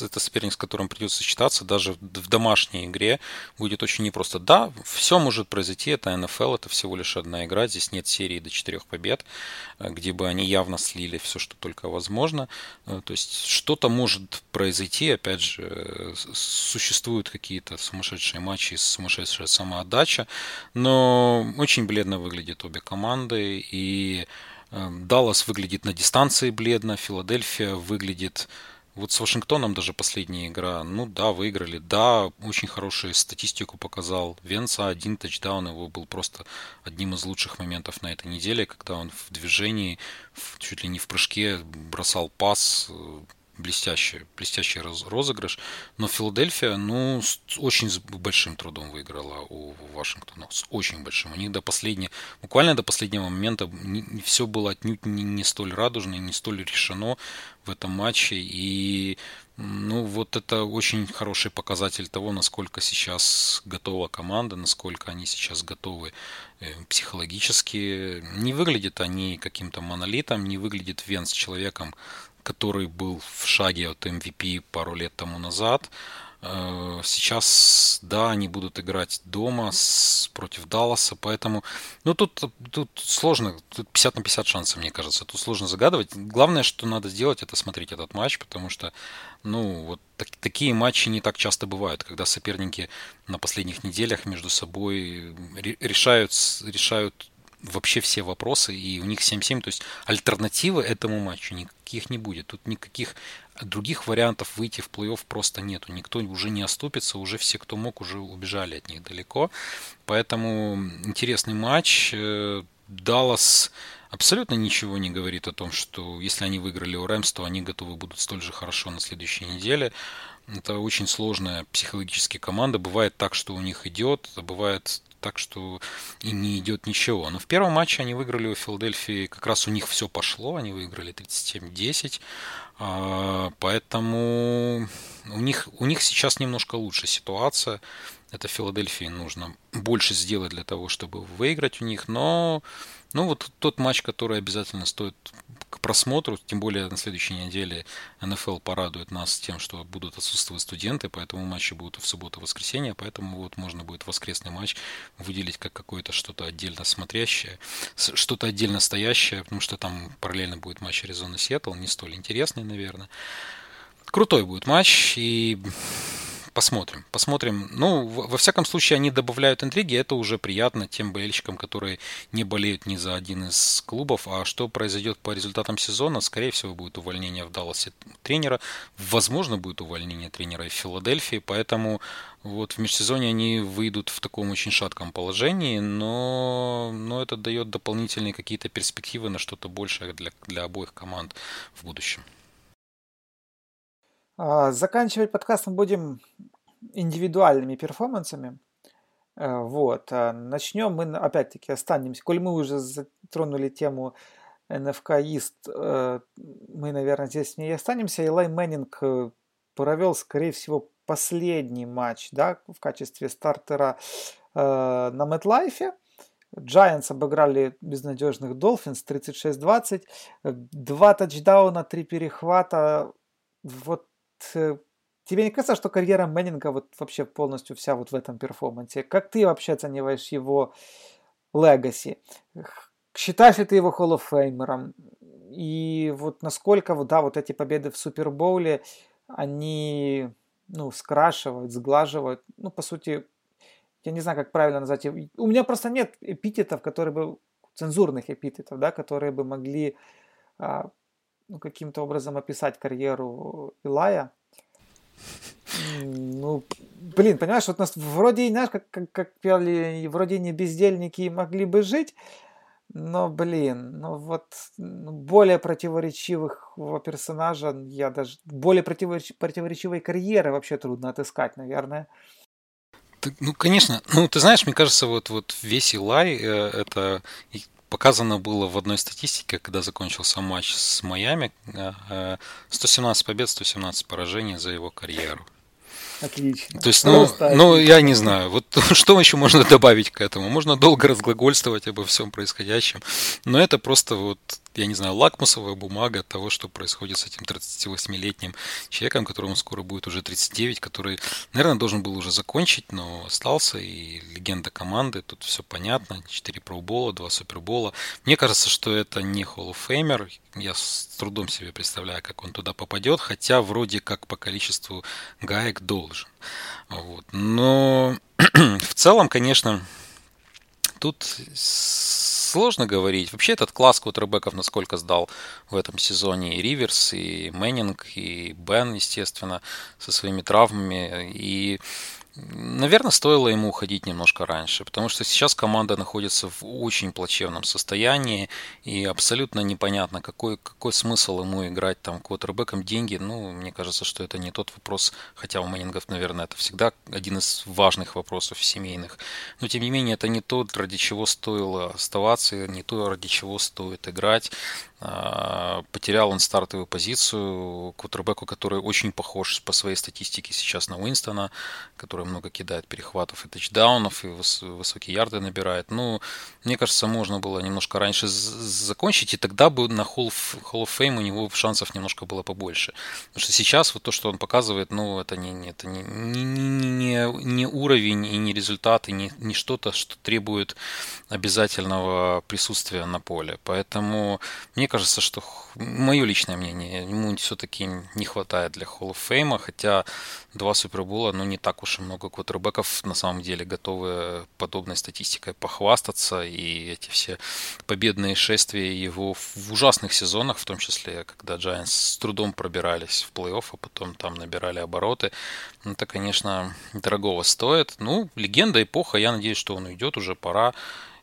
это соперник, с которым придется сочетаться даже в домашней игре будет очень непросто. Да, все может произойти, это НФЛ, это всего лишь одна игра, здесь нет серии до четырех побед, э, где бы они явно слили все, что только возможно. Э, то есть что-то может произойти, опять же, э, существуют какие-то сумасшедшие матчи, сумасшедшая самоотдача, но очень бледно выглядят обе команды, и Даллас выглядит на дистанции бледно, Филадельфия выглядит... Вот с Вашингтоном даже последняя игра, ну да, выиграли, да, очень хорошую статистику показал. Венца один тачдаун, его был просто одним из лучших моментов на этой неделе, когда он в движении, чуть ли не в прыжке бросал пас, э, блестящий, блестящий розыгрыш. Но Филадельфия, ну, с очень большим трудом выиграла у Вашингтона. С очень большим. У них до последнего, буквально до последнего момента все было отнюдь не, не столь радужно, не столь решено в этом матче. И Ну, вот это очень хороший показатель того, насколько сейчас готова команда, насколько они сейчас готовы э, психологически. Не выглядят они каким-то монолитом, не выглядит Венс человеком, который был в шаге от MVP пару лет тому назад. Э, сейчас, да, они будут играть дома с, против Далласа, поэтому, ну, тут, тут сложно, тут 50 на 50 шансов, мне кажется, тут сложно загадывать. Главное, что надо сделать, это смотреть этот матч, потому что, ну, вот так, такие матчи не так часто бывают, когда соперники на последних неделях между собой решают, решают вообще все вопросы, и у них 7-7, то есть альтернативы этому матчу никаких не будет. Тут никаких других вариантов выйти в плей-офф просто нету. Никто уже не оступится, уже все, кто мог, уже убежали от них далеко. Поэтому интересный матч. Э, Даллас абсолютно ничего не говорит о том, что если они выиграли у Рэмс, то они готовы будут столь же хорошо на следующей неделе. Это очень сложная психологически команда. Бывает так, что у них идет, а бывает так что и не идет ничего. Но в первом матче они выиграли у Филадельфии, как раз у них все пошло, они выиграли 37-10, а, поэтому у них, у них сейчас немножко лучше ситуация. Это Филадельфии нужно больше сделать для того, чтобы выиграть у них, но ну вот тот матч, который обязательно стоит к просмотру, тем более на следующей неделе НФЛ порадует нас тем, что будут отсутствовать студенты, поэтому матчи будут в субботу и воскресенье, поэтому вот можно будет воскресный матч выделить как какое-то что-то отдельно смотрящее, что-то отдельно стоящее, потому что там параллельно будет матч Аризона Сиэтл, не столь интересный, наверное. Крутой будет матч, и Посмотрим, посмотрим. Ну, во всяком случае, они добавляют интриги, это уже приятно тем болельщикам, которые не болеют ни за один из клубов. А что произойдет по результатам сезона? Скорее всего, будет увольнение в Далласе тренера. Возможно, будет увольнение тренера в Филадельфии, поэтому вот в межсезонье они выйдут в таком очень шатком положении, но, но это дает дополнительные какие-то перспективы на что-то большее для, для обоих команд в будущем. А, заканчивать подкаст мы будем индивидуальными перформансами. Э, вот. А начнем мы, опять-таки, останемся. Коль мы уже затронули тему НФК Ист, э, мы, наверное, здесь не останемся. Элай Мэннинг э, провел, скорее всего, последний матч да, в качестве стартера на Мэтлайфе. Giants обыграли безнадежных Dolphins 36-20. Два тачдауна, три перехвата. Вот тебе не кажется, что карьера Мэннинга вот вообще полностью вся вот в этом перформансе? Как ты вообще оцениваешь его легаси? Считаешь ли ты его холлофеймером? И вот насколько, да, вот эти победы в Супербоуле, они, ну, скрашивают, сглаживают, ну, по сути, я не знаю, как правильно назвать. У меня просто нет эпитетов, которые бы, цензурных эпитетов, да, которые бы могли а, ну, каким-то образом описать карьеру Илая. Ну, блин, понимаешь, вот нас вроде, знаешь, как, как, как пели, вроде не бездельники могли бы жить, но, блин, ну вот ну, более противоречивых персонажа, я даже более противореч, противоречивой карьеры вообще трудно отыскать, наверное. Ну, конечно. Ну, ты знаешь, мне кажется, вот, вот весь Илай э, это показано было в одной статистике, когда закончился матч с Майами, 117 э, побед, 117 поражений за его карьеру. Отлично. То есть, ну, ну, я не знаю, вот [laughs] что еще можно добавить к этому? Можно долго разглагольствовать обо всем происходящем, но это просто вот я не знаю, лакмусовая бумага того, что происходит с этим 38-летним человеком, которому скоро будет уже 39, который, наверное, должен был уже закончить, но остался, и легенда команды, тут все понятно, 4 проубола, 2 супербола. Мне кажется, что это не Hall of Famer, я с трудом себе представляю, как он туда попадет, хотя вроде как по количеству гаек должен. Вот. Но [clears throat] в целом, конечно, тут сложно говорить. Вообще этот класс квотербеков насколько сдал в этом сезоне и Риверс, и Мэннинг, и Бен, естественно, со своими травмами. И Наверное, стоило ему уходить немножко раньше, потому что сейчас команда находится в очень плачевном состоянии, и абсолютно непонятно, какой, какой смысл ему играть там квотербеком деньги. Ну, мне кажется, что это не тот вопрос, хотя у Мэннингов, наверное, это всегда один из важных вопросов семейных. Но, тем не менее, это не то, ради чего стоило оставаться, не то, ради чего стоит играть. А, потерял он стартовую позицию квотербеку, который очень похож по своей статистике сейчас на Уинстона, который много кидает перехватов и тачдаунов, и высокие ярды набирает. Ну, мне кажется, можно было немножко раньше закончить, и тогда бы на Hall of, Hall of Fame у него шансов немножко было побольше. Потому что сейчас вот то, что он показывает, ну, это не, это не, не, не, не уровень и не результат, и не, не что-то, что требует обязательного присутствия на поле. Поэтому мне кажется, что мое личное мнение, ему все-таки не хватает для Hall of Fame, хотя два Супербола, ну, не так уж и много квотербеков на самом деле готовы подобной статистикой похвастаться, и эти все победные шествия его в ужасных сезонах, в том числе, когда Giants с трудом пробирались в плей-офф, а потом там набирали обороты, ну, это, конечно, дорогого стоит. Ну, легенда, эпоха, я надеюсь, что он уйдет, уже пора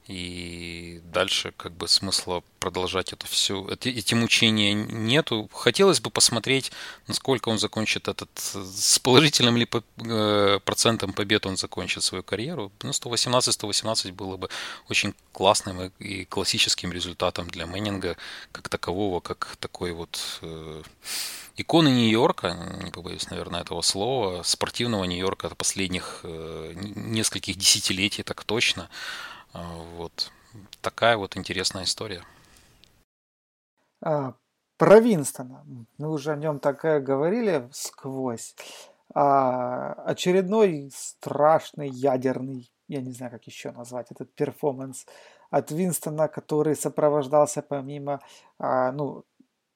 и дальше как бы смысла продолжать это все, эти, мучения нету. Хотелось бы посмотреть, насколько он закончит этот, с положительным ли э, процентом побед он закончит свою карьеру. Ну, 118-118 было бы очень классным и классическим результатом для Мэннинга, как такового, как такой вот э, иконы Нью-Йорка, не побоюсь, наверное, этого слова, спортивного Нью-Йорка последних э, нескольких десятилетий, так точно. А, вот. Такая вот интересная история. А, про Винстона. Мы уже о нем так говорили сквозь. А, очередной страшный ядерный, я не знаю, как еще назвать этот перформанс от Винстона, который сопровождался помимо а, ну,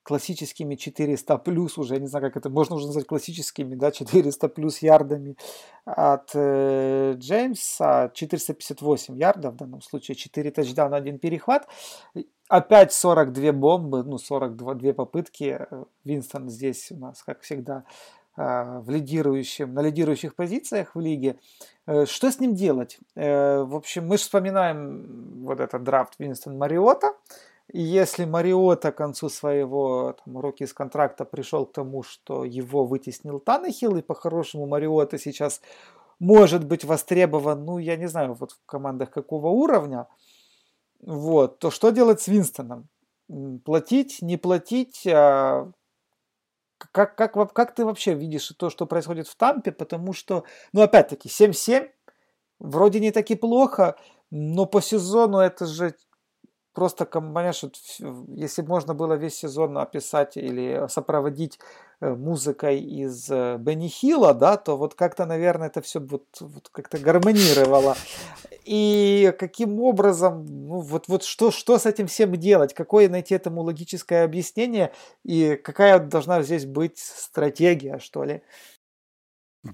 классическими 400 плюс уже, я не знаю, как это можно уже назвать классическими, да, 400 плюс ярдами от э, Джеймса, 458 ярдов в данном случае, 4 тачдауна, один перехват, опять 42 бомбы, ну 42 две попытки, Винстон здесь у нас, как всегда, э, в лидирующем, на лидирующих позициях в лиге. Э, что с ним делать? Э, в общем, мы же вспоминаем вот этот драфт Винстон Мариота, и если Мариота к концу своего там, уроки из контракта пришел к тому, что его вытеснил Танахил, и по-хорошему Мариота сейчас может быть востребован, ну, я не знаю, вот в командах какого уровня, вот, то что делать с Винстоном? Платить, не платить? А как, как, как ты вообще видишь то, что происходит в Тампе? Потому что, ну, опять-таки, 7-7, вроде не так и плохо, но по сезону это же просто, понимаешь, если можно было весь сезон описать или сопроводить э, музыкой из э, Бенни Хилла, да, то вот как-то, наверное, это все вот, вот как-то гармонировало. И каким образом, ну вот, вот что, что с этим всем делать, какое найти этому логическое объяснение и какая должна здесь быть стратегия, что ли?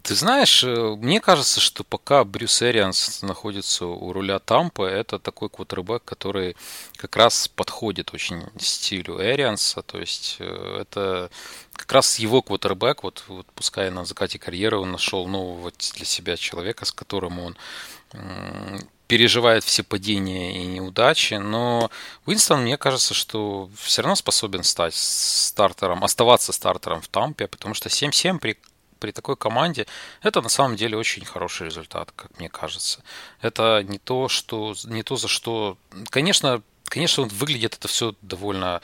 Ты знаешь, э, мне кажется, что пока Брюс Эрианс находится у руля Тампа, это такой квотербек, который как раз подходит очень стилю Эрианса. То есть э, это как раз его квотербек, вот, вот пускай на закате карьеры он нашел нового для себя человека, с которым он переживает все падения и неудачи, но Уинстон, мне кажется, что все равно способен стать стартером, оставаться стартером в Тампе, потому что 7-7 при при такой команде это на самом деле очень хороший результат, как мне кажется. Это не то, что не то, за что, конечно, конечно, выглядит это все довольно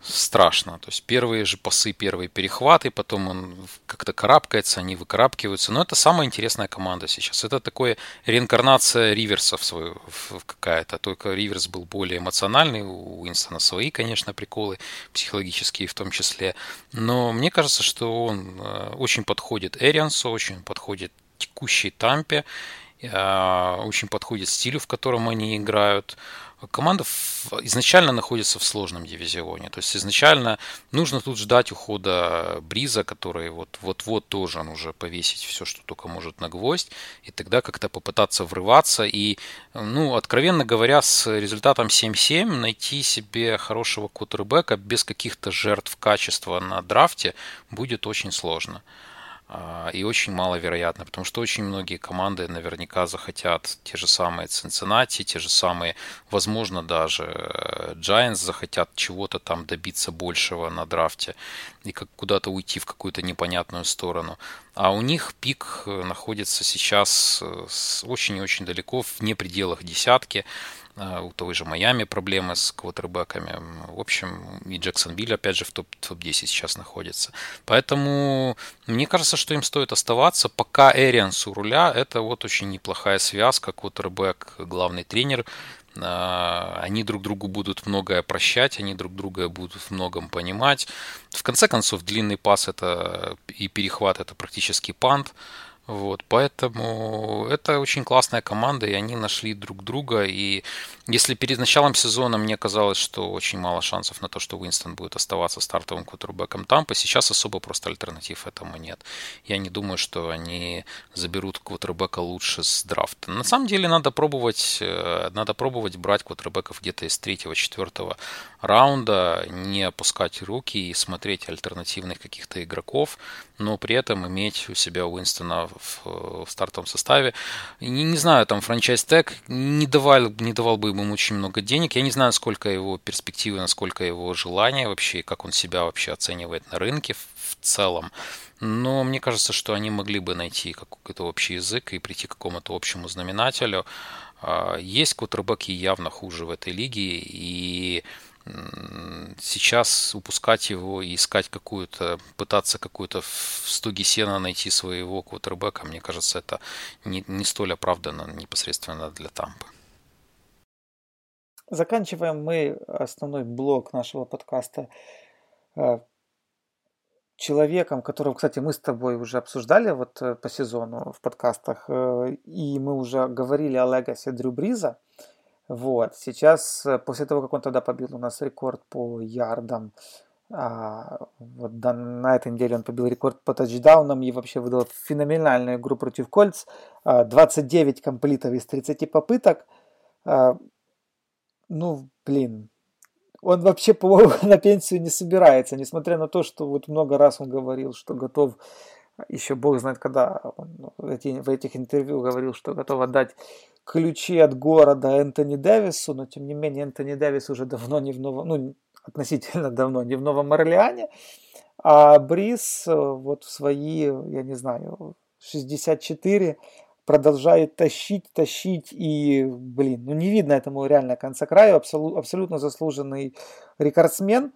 страшно. То есть первые же пасы, первые перехваты, потом он как-то карабкается, они выкарабкиваются. Но это самая интересная команда сейчас. Это такое реинкарнация Риверса в свою в какая-то. Только Риверс был более эмоциональный, у Уинстона свои, конечно, приколы психологические в том числе. Но мне кажется, что он э, очень подходит Эриансу, очень подходит текущей Тампе, очень подходит стилю, в котором они играют. Команда изначально находится в сложном дивизионе. То есть изначально нужно тут ждать ухода Бриза, который вот, вот-вот должен уже повесить все, что только может на гвоздь, и тогда как-то попытаться врываться. И, ну, откровенно говоря, с результатом 7-7 найти себе хорошего кутербека без каких-то жертв качества на драфте будет очень сложно. А, и очень маловероятно, потому что очень многие команды наверняка захотят те же самые Cincinnati, те же самые, возможно, даже э, Giants захотят чего-то там добиться большего на драфте и как куда-то уйти в какую-то непонятную сторону. А у них пик э, находится сейчас э, очень и очень далеко, вне пределах десятки. А, у той же Майами проблемы с квотербеками. В общем, и Джексонвилл, опять же, в топ-10 топ сейчас находится. Поэтому мне кажется, что им стоит оставаться. Пока Эрианс у руля, это вот очень неплохая связка. Квотербек, главный тренер. А, они друг другу будут многое прощать, они друг друга будут в многом понимать. В конце концов, длинный пас это и перехват это практически пант. Вот, поэтому это очень классная команда, и они нашли друг друга. И если перед началом сезона мне казалось, что очень мало шансов на то, что Уинстон будет оставаться стартовым квотербеком Тампа, сейчас особо просто альтернатив этому нет. Я не думаю, что они заберут квотербека лучше с драфта. На самом деле надо пробовать, э, надо пробовать брать квотербеков где-то из третьего-четвертого раунда, не опускать руки и смотреть альтернативных каких-то игроков, но при этом иметь у себя Уинстона в, в стартовом составе. Не, не знаю, там франчайз тег не давал, не давал бы ему очень много денег. Я не знаю, сколько его перспективы, насколько его желания вообще, как он себя вообще оценивает на рынке в, целом. Но мне кажется, что они могли бы найти какой-то общий язык и прийти к какому-то общему знаменателю. А, есть квотербеки явно хуже в этой лиге, и сейчас упускать его и искать какую-то, пытаться какую-то в стоге сена найти своего квотербека, мне кажется, это не, не столь оправданно непосредственно для Тампы. Заканчиваем мы основной блок нашего подкаста э, человеком, которого, кстати, мы с тобой уже обсуждали вот э, по сезону в подкастах, э, и мы уже говорили о Легасе Дрю Бриза. Вот, сейчас, э, после того, как он тогда побил у нас рекорд по ярдам, а, вот да, на этой неделе он побил рекорд по тачдаунам и вообще выдал феноменальную игру против Кольц. 29 а, комплитов из 30 попыток. А, ну, блин, он вообще, по-моему, [laughs] на пенсию не собирается, несмотря на то, что вот много раз он говорил, что готов еще бог знает когда, он ну, в этих интервью говорил, что готов отдать ключи от города Энтони Дэвису, но тем не менее Энтони Дэвис уже давно не в Новом, ну, относительно давно не в Новом Орлеане, а Брис э, вот в свои, я не знаю, 64 продолжает тащить, тащить, и, блин, ну не видно этому реально конца краю, абсолютно, абсолютно заслуженный рекордсмен.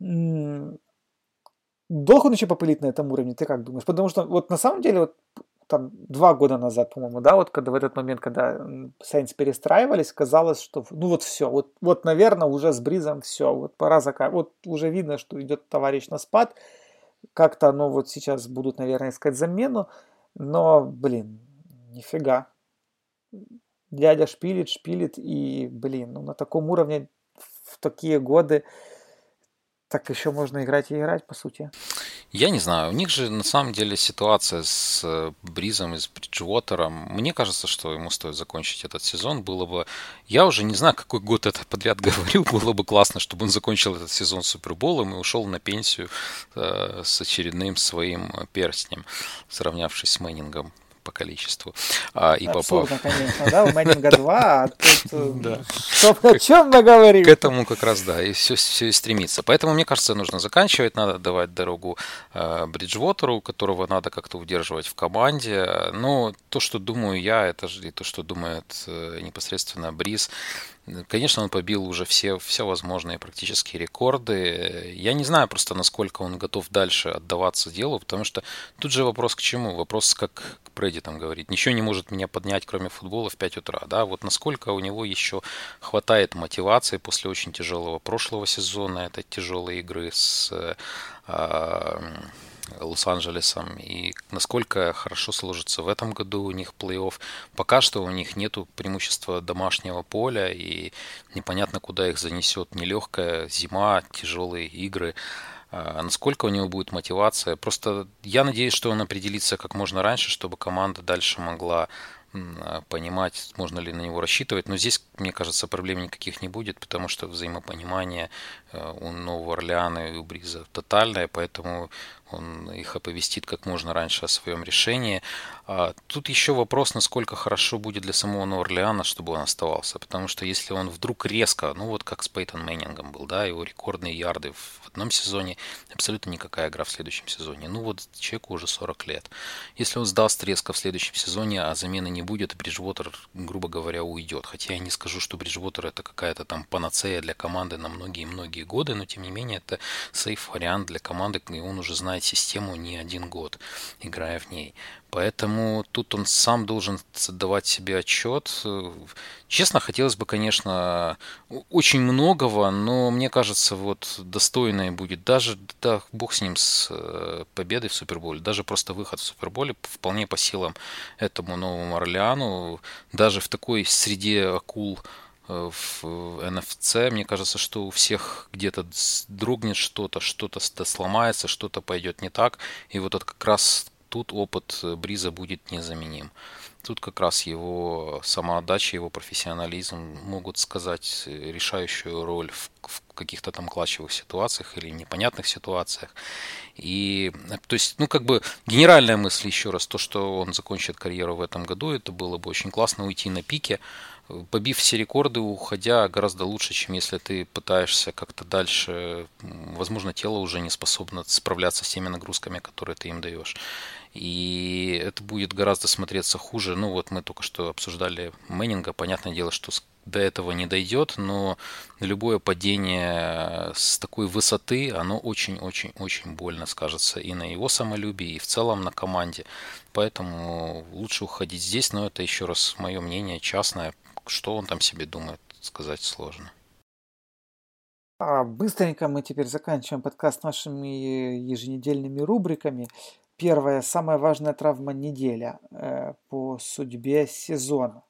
Долго он еще попылит на этом уровне, ты как думаешь? Потому что вот на самом деле вот там два года назад, по-моему, да, вот когда в этот момент, когда Saints перестраивались, казалось, что ну вот все, вот, вот наверное, уже с Бризом все, вот пора заканчивать. Вот уже видно, что идет товарищ на спад, как-то оно вот сейчас будут, наверное, искать замену, но, блин, нифига. Дядя шпилит, шпилит, и, блин, ну на таком уровне в такие годы так еще можно играть и играть, по сути. Я не знаю, у них же на самом деле ситуация с э, Бризом и с Бриджвотером. Мне кажется, что ему стоит закончить этот сезон. Было бы... Я уже не знаю, какой год это подряд [laughs] говорю. Было бы классно, чтобы он закончил этот сезон Суперболом и ушел на пенсию э, с очередным своим перстнем, сравнявшись с Мэннингом по количеству. А, и Абсурдно, попав... конечно, да, у Мэннинга 2, а тут э, о чем мы говорим? К этому как раз, да, и все, все и стремится. Поэтому, мне кажется, нужно заканчивать, надо давать дорогу э, Бриджвотеру, которого надо как-то удерживать в команде. Но то, что думаю я, это же и то, что думает э, непосредственно Бриз, Конечно, он побил уже все, все возможные практически рекорды. Я не знаю просто, насколько он готов дальше отдаваться делу, потому что тут же вопрос к чему? Вопрос, как Прэди там говорит, ничего не может меня поднять, кроме футбола в 5 утра. Да? Вот насколько у него еще хватает мотивации после очень тяжелого прошлого сезона, это тяжелые игры с э, Лос-Анджелесом и насколько хорошо сложится в этом году у них плей-офф. Пока что у них нет преимущества домашнего поля и непонятно, куда их занесет нелегкая зима, тяжелые игры. А насколько у него будет мотивация. Просто я надеюсь, что он определится как можно раньше, чтобы команда дальше могла понимать, можно ли на него рассчитывать. Но здесь, мне кажется, проблем никаких не будет, потому что взаимопонимание э, у Нового Орлеана и у Бриза тотальное, поэтому он их оповестит как можно раньше о своем решении. А тут еще вопрос, насколько хорошо будет для самого Нового Орлеана, чтобы он оставался. Потому что если он вдруг резко, ну вот как с Пейтон Мэннингом был, да, его рекордные ярды в одном сезоне, абсолютно никакая игра в следующем сезоне. Ну вот человеку уже 40 лет. Если он сдаст резко в следующем сезоне, а замены не будет, Бриджвотер, грубо говоря, уйдет. Хотя я не скажу, что Бриджвотер это какая-то там панацея для команды на многие-многие годы, но тем не менее это сейф вариант для команды, и он уже знает систему не один год, играя в ней. Поэтому тут он сам должен давать себе отчет. Честно, хотелось бы, конечно, очень многого, но мне кажется, вот достойное будет даже, да, бог с ним, с э, победой в Суперболе, даже просто выход в Суперболе вполне по силам этому новому Орлеану, даже в такой среде акул э, в NFC, мне кажется, что у всех где-то дрогнет что-то, что-то сломается, что-то пойдет не так. И вот это как раз тут опыт э, Бриза будет незаменим. Тут как раз его самоотдача, его профессионализм могут сказать э, решающую роль в, в каких-то там клатчевых ситуациях или непонятных ситуациях. И, э, то есть, ну, как бы генеральная мысль еще раз, то, что он закончит карьеру в этом году, это было бы очень классно уйти на пике, побив все рекорды, уходя гораздо лучше, чем если ты пытаешься как-то дальше. Возможно, тело уже не способно справляться с теми нагрузками, которые ты им даешь. И это будет гораздо смотреться хуже. Ну вот мы только что обсуждали Мэннинга. Понятное дело, что до этого не дойдет, но любое падение с такой высоты, оно очень-очень-очень больно скажется и на его самолюбии, и в целом на команде. Поэтому лучше уходить здесь, но это еще раз мое мнение частное. Что он там себе думает, сказать сложно. А, быстренько мы теперь заканчиваем подкаст нашими еженедельными рубриками. Первая, самая важная травма неделя э, по судьбе сезона.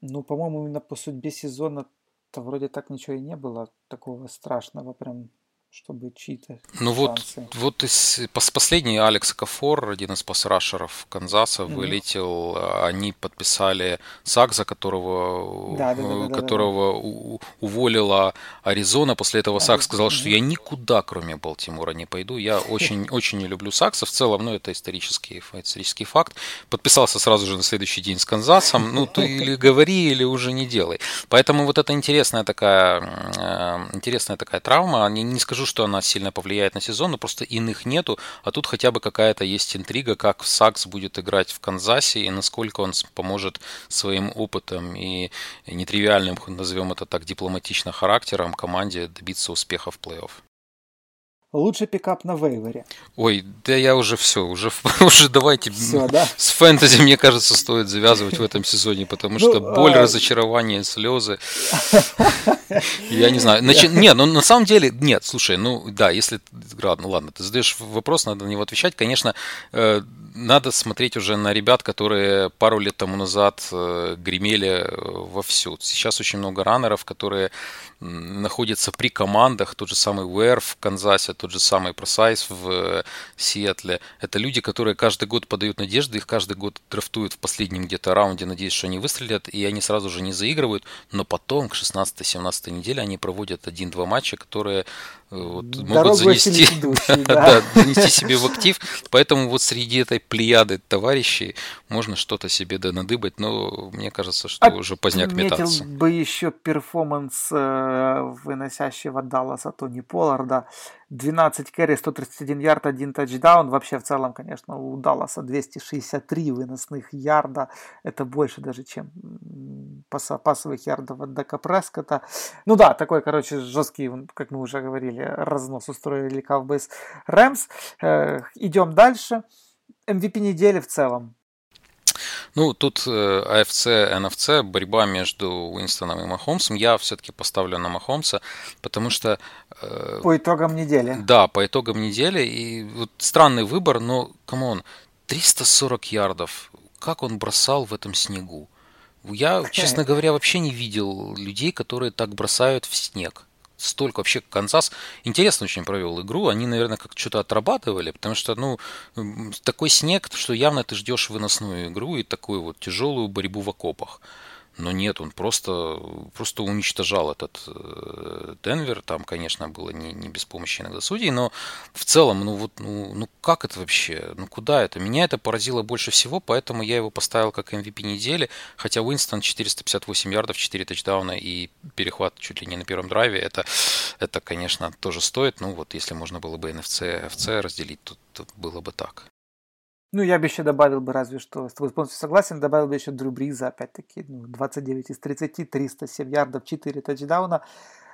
Ну, по-моему, именно по судьбе сезона-то вроде так ничего и не было такого страшного, прям чтобы чьи-то Ну шансы. вот, вот из последний Алекс Кафор, один из пасрашеров Канзаса, mm-hmm. вылетел. Они подписали Сакза, которого, да, да, да, да, которого да, да. уволила Аризона. После этого Сакс сказал, что я никуда, кроме Балтимора, не пойду. Я [laughs] очень, очень не люблю Сакса в целом, но это исторический, исторический факт. Подписался сразу же на следующий день с Канзасом. Ну, ты [laughs] или говори, или уже не делай. Поэтому вот это интересная такая, э, интересная такая травма. Не, не скажу, скажу, что она сильно повлияет на сезон, но просто иных нету, а тут хотя бы какая-то есть интрига, как Сакс будет играть в Канзасе и насколько он поможет своим опытом и нетривиальным, назовем это так, дипломатично характером команде добиться успеха в плей-офф. Лучший пикап на вейвере. Ой, да я уже все, уже, [laughs] уже давайте все, да? с фэнтези, мне кажется, стоит завязывать в этом сезоне, потому что ну, боль, а... разочарование, слезы. [laughs] Я не знаю. Значит, нет, ну на самом деле, нет, слушай, ну да, если, ну ладно, ты задаешь вопрос, надо на него отвечать, конечно, э, надо смотреть уже на ребят, которые пару лет тому назад э, гремели э, вовсю. Сейчас очень много раннеров, которые находятся при командах, тот же самый Уэр в Канзасе, тот же самый Просайс в э, Сиэтле. Это люди, которые каждый год подают надежды, их каждый год драфтуют в последнем где-то раунде, надеясь, что они выстрелят, и они сразу же не заигрывают, но потом к 16-17 неделе они проводят один-два матча, которые вот, могут занести, [laughs] да, занести себе в актив. Поэтому вот среди этой плеяды товарищей можно что-то себе да надыбать, но мне кажется, что а уже поздняк метаться. бы еще перформанс э, выносящего Далласа Тони Полларда. 12 кэрри, 131 ярд, один тачдаун. Вообще в целом, конечно, у Далласа 263 выносных ярда. Это больше даже, чем пасовых ярдов от Дака Прескота. Ну да, такой, короче, жесткий, как мы уже говорили, разнос устроили Cowboys Рэмс. Идем дальше. MVP недели в целом. Ну, тут AFC, э, NFC, борьба между Уинстоном и Махомсом. Я все-таки поставлю на Махомса, потому что... Э, по итогам недели. Да, по итогам недели. И вот странный выбор, но, come on, 340 ярдов. Как он бросал в этом снегу? Я, честно [laughs] говоря, вообще не видел людей, которые так бросают в снег столько вообще Канзас интересно очень провел игру. Они, наверное, как что-то отрабатывали, потому что, ну, такой снег, что явно ты ждешь выносную игру и такую вот тяжелую борьбу в окопах. Но нет, он просто, просто уничтожал этот э, Денвер. Там, конечно, было не, не без помощи иногда судей, но в целом, ну вот, ну, ну как это вообще? Ну куда это? Меня это поразило больше всего, поэтому я его поставил как MVP недели. Хотя Уинстон 458 ярдов, 4 тачдауна и перехват чуть ли не на первом драйве, это, это конечно, тоже стоит. Ну вот, если можно было бы NFC, FC разделить, то, то было бы так. Ну, я бы еще добавил бы, разве что, с тобой полностью согласен, добавил бы еще Дрю Бриза, опять-таки, ну, 29 из 30, 307 ярдов, 4 тачдауна,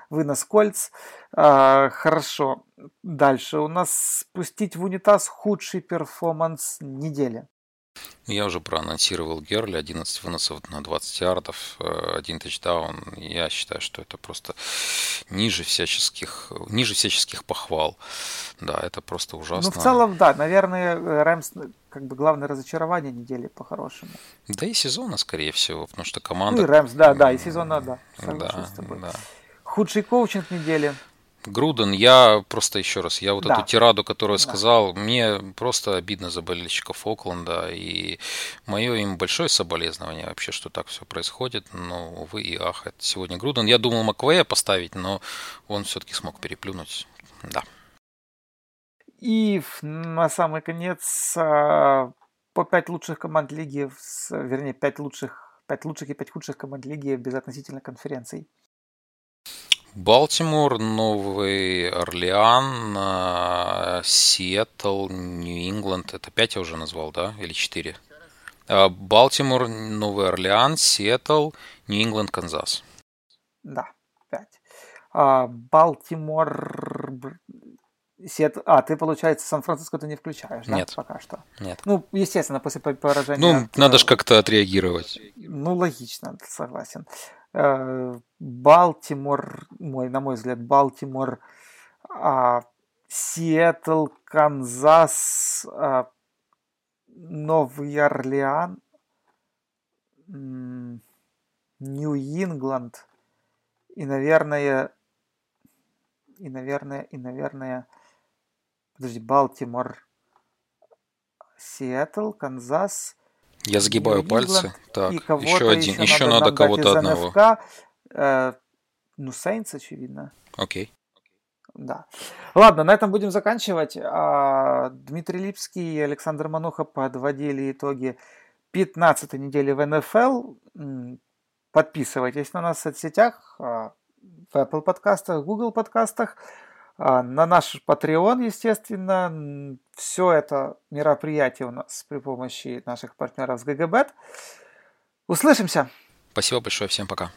вынос кольц. А, хорошо. Дальше у нас спустить в унитаз худший перформанс недели. Я уже проанонсировал Герли, 11 выносов на 20 ярдов, э, один тачдаун. Я считаю, что это просто ниже всяческих, ниже всяческих похвал. Да, это просто ужасно. Ну, в целом, да, наверное, Рэмс как бы главное разочарование недели по-хорошему. Да и сезона, скорее всего, потому что команда... Ну и Рэмс, да, да, и сезона, да. Да, да. Худший коучинг недели. Груден, я просто еще раз, я вот да. эту тираду, которую да. сказал, мне просто обидно за болельщиков Окленда, и мое им большое соболезнование вообще, что так все происходит, но, увы и ах, это сегодня Груден. Я думал Маквея поставить, но он все-таки смог переплюнуть, да. И на самый конец а, по пять лучших команд лиги, вернее, пять лучших, пять лучших и пять худших команд лиги без относительно конференций. Балтимор, Новый Орлеан, а, Сиэтл, Нью-Ингланд. Это пять я уже назвал, да? Или четыре? А, Балтимор, Новый Орлеан, Сиэтл, Нью-Ингланд, Канзас. Да, пять. Балтимор, Сет... А, ты, получается, Сан-Франциско ты не включаешь, да? Нет. Пока что. Нет. Ну, естественно, после поражения... Ну, от... надо же как-то отреагировать. Ну, логично, согласен. Э, Балтимор, мой, на мой взгляд, Балтимор, а, Сиэтл, Канзас, а, Новый Орлеан, Нью-Ингланд и, наверное, и, наверное, и, наверное, подожди, Балтимор, Сиэтл, Канзас. Я загибаю пальцы. Так, еще один. Еще, еще надо, надо кого-то одного. НФК. Э, ну, Сейнс, очевидно. Окей. Да. Ладно, на этом будем заканчивать. А, Дмитрий Липский и Александр Мануха подводили итоги 15 недели в НФЛ. Подписывайтесь на нас в соцсетях, а, в Apple подкастах, Google подкастах. А, на наш Patreon, естественно. Все это мероприятие у нас при помощи наших партнеров с GGBet. Услышимся! Спасибо большое, всем пока.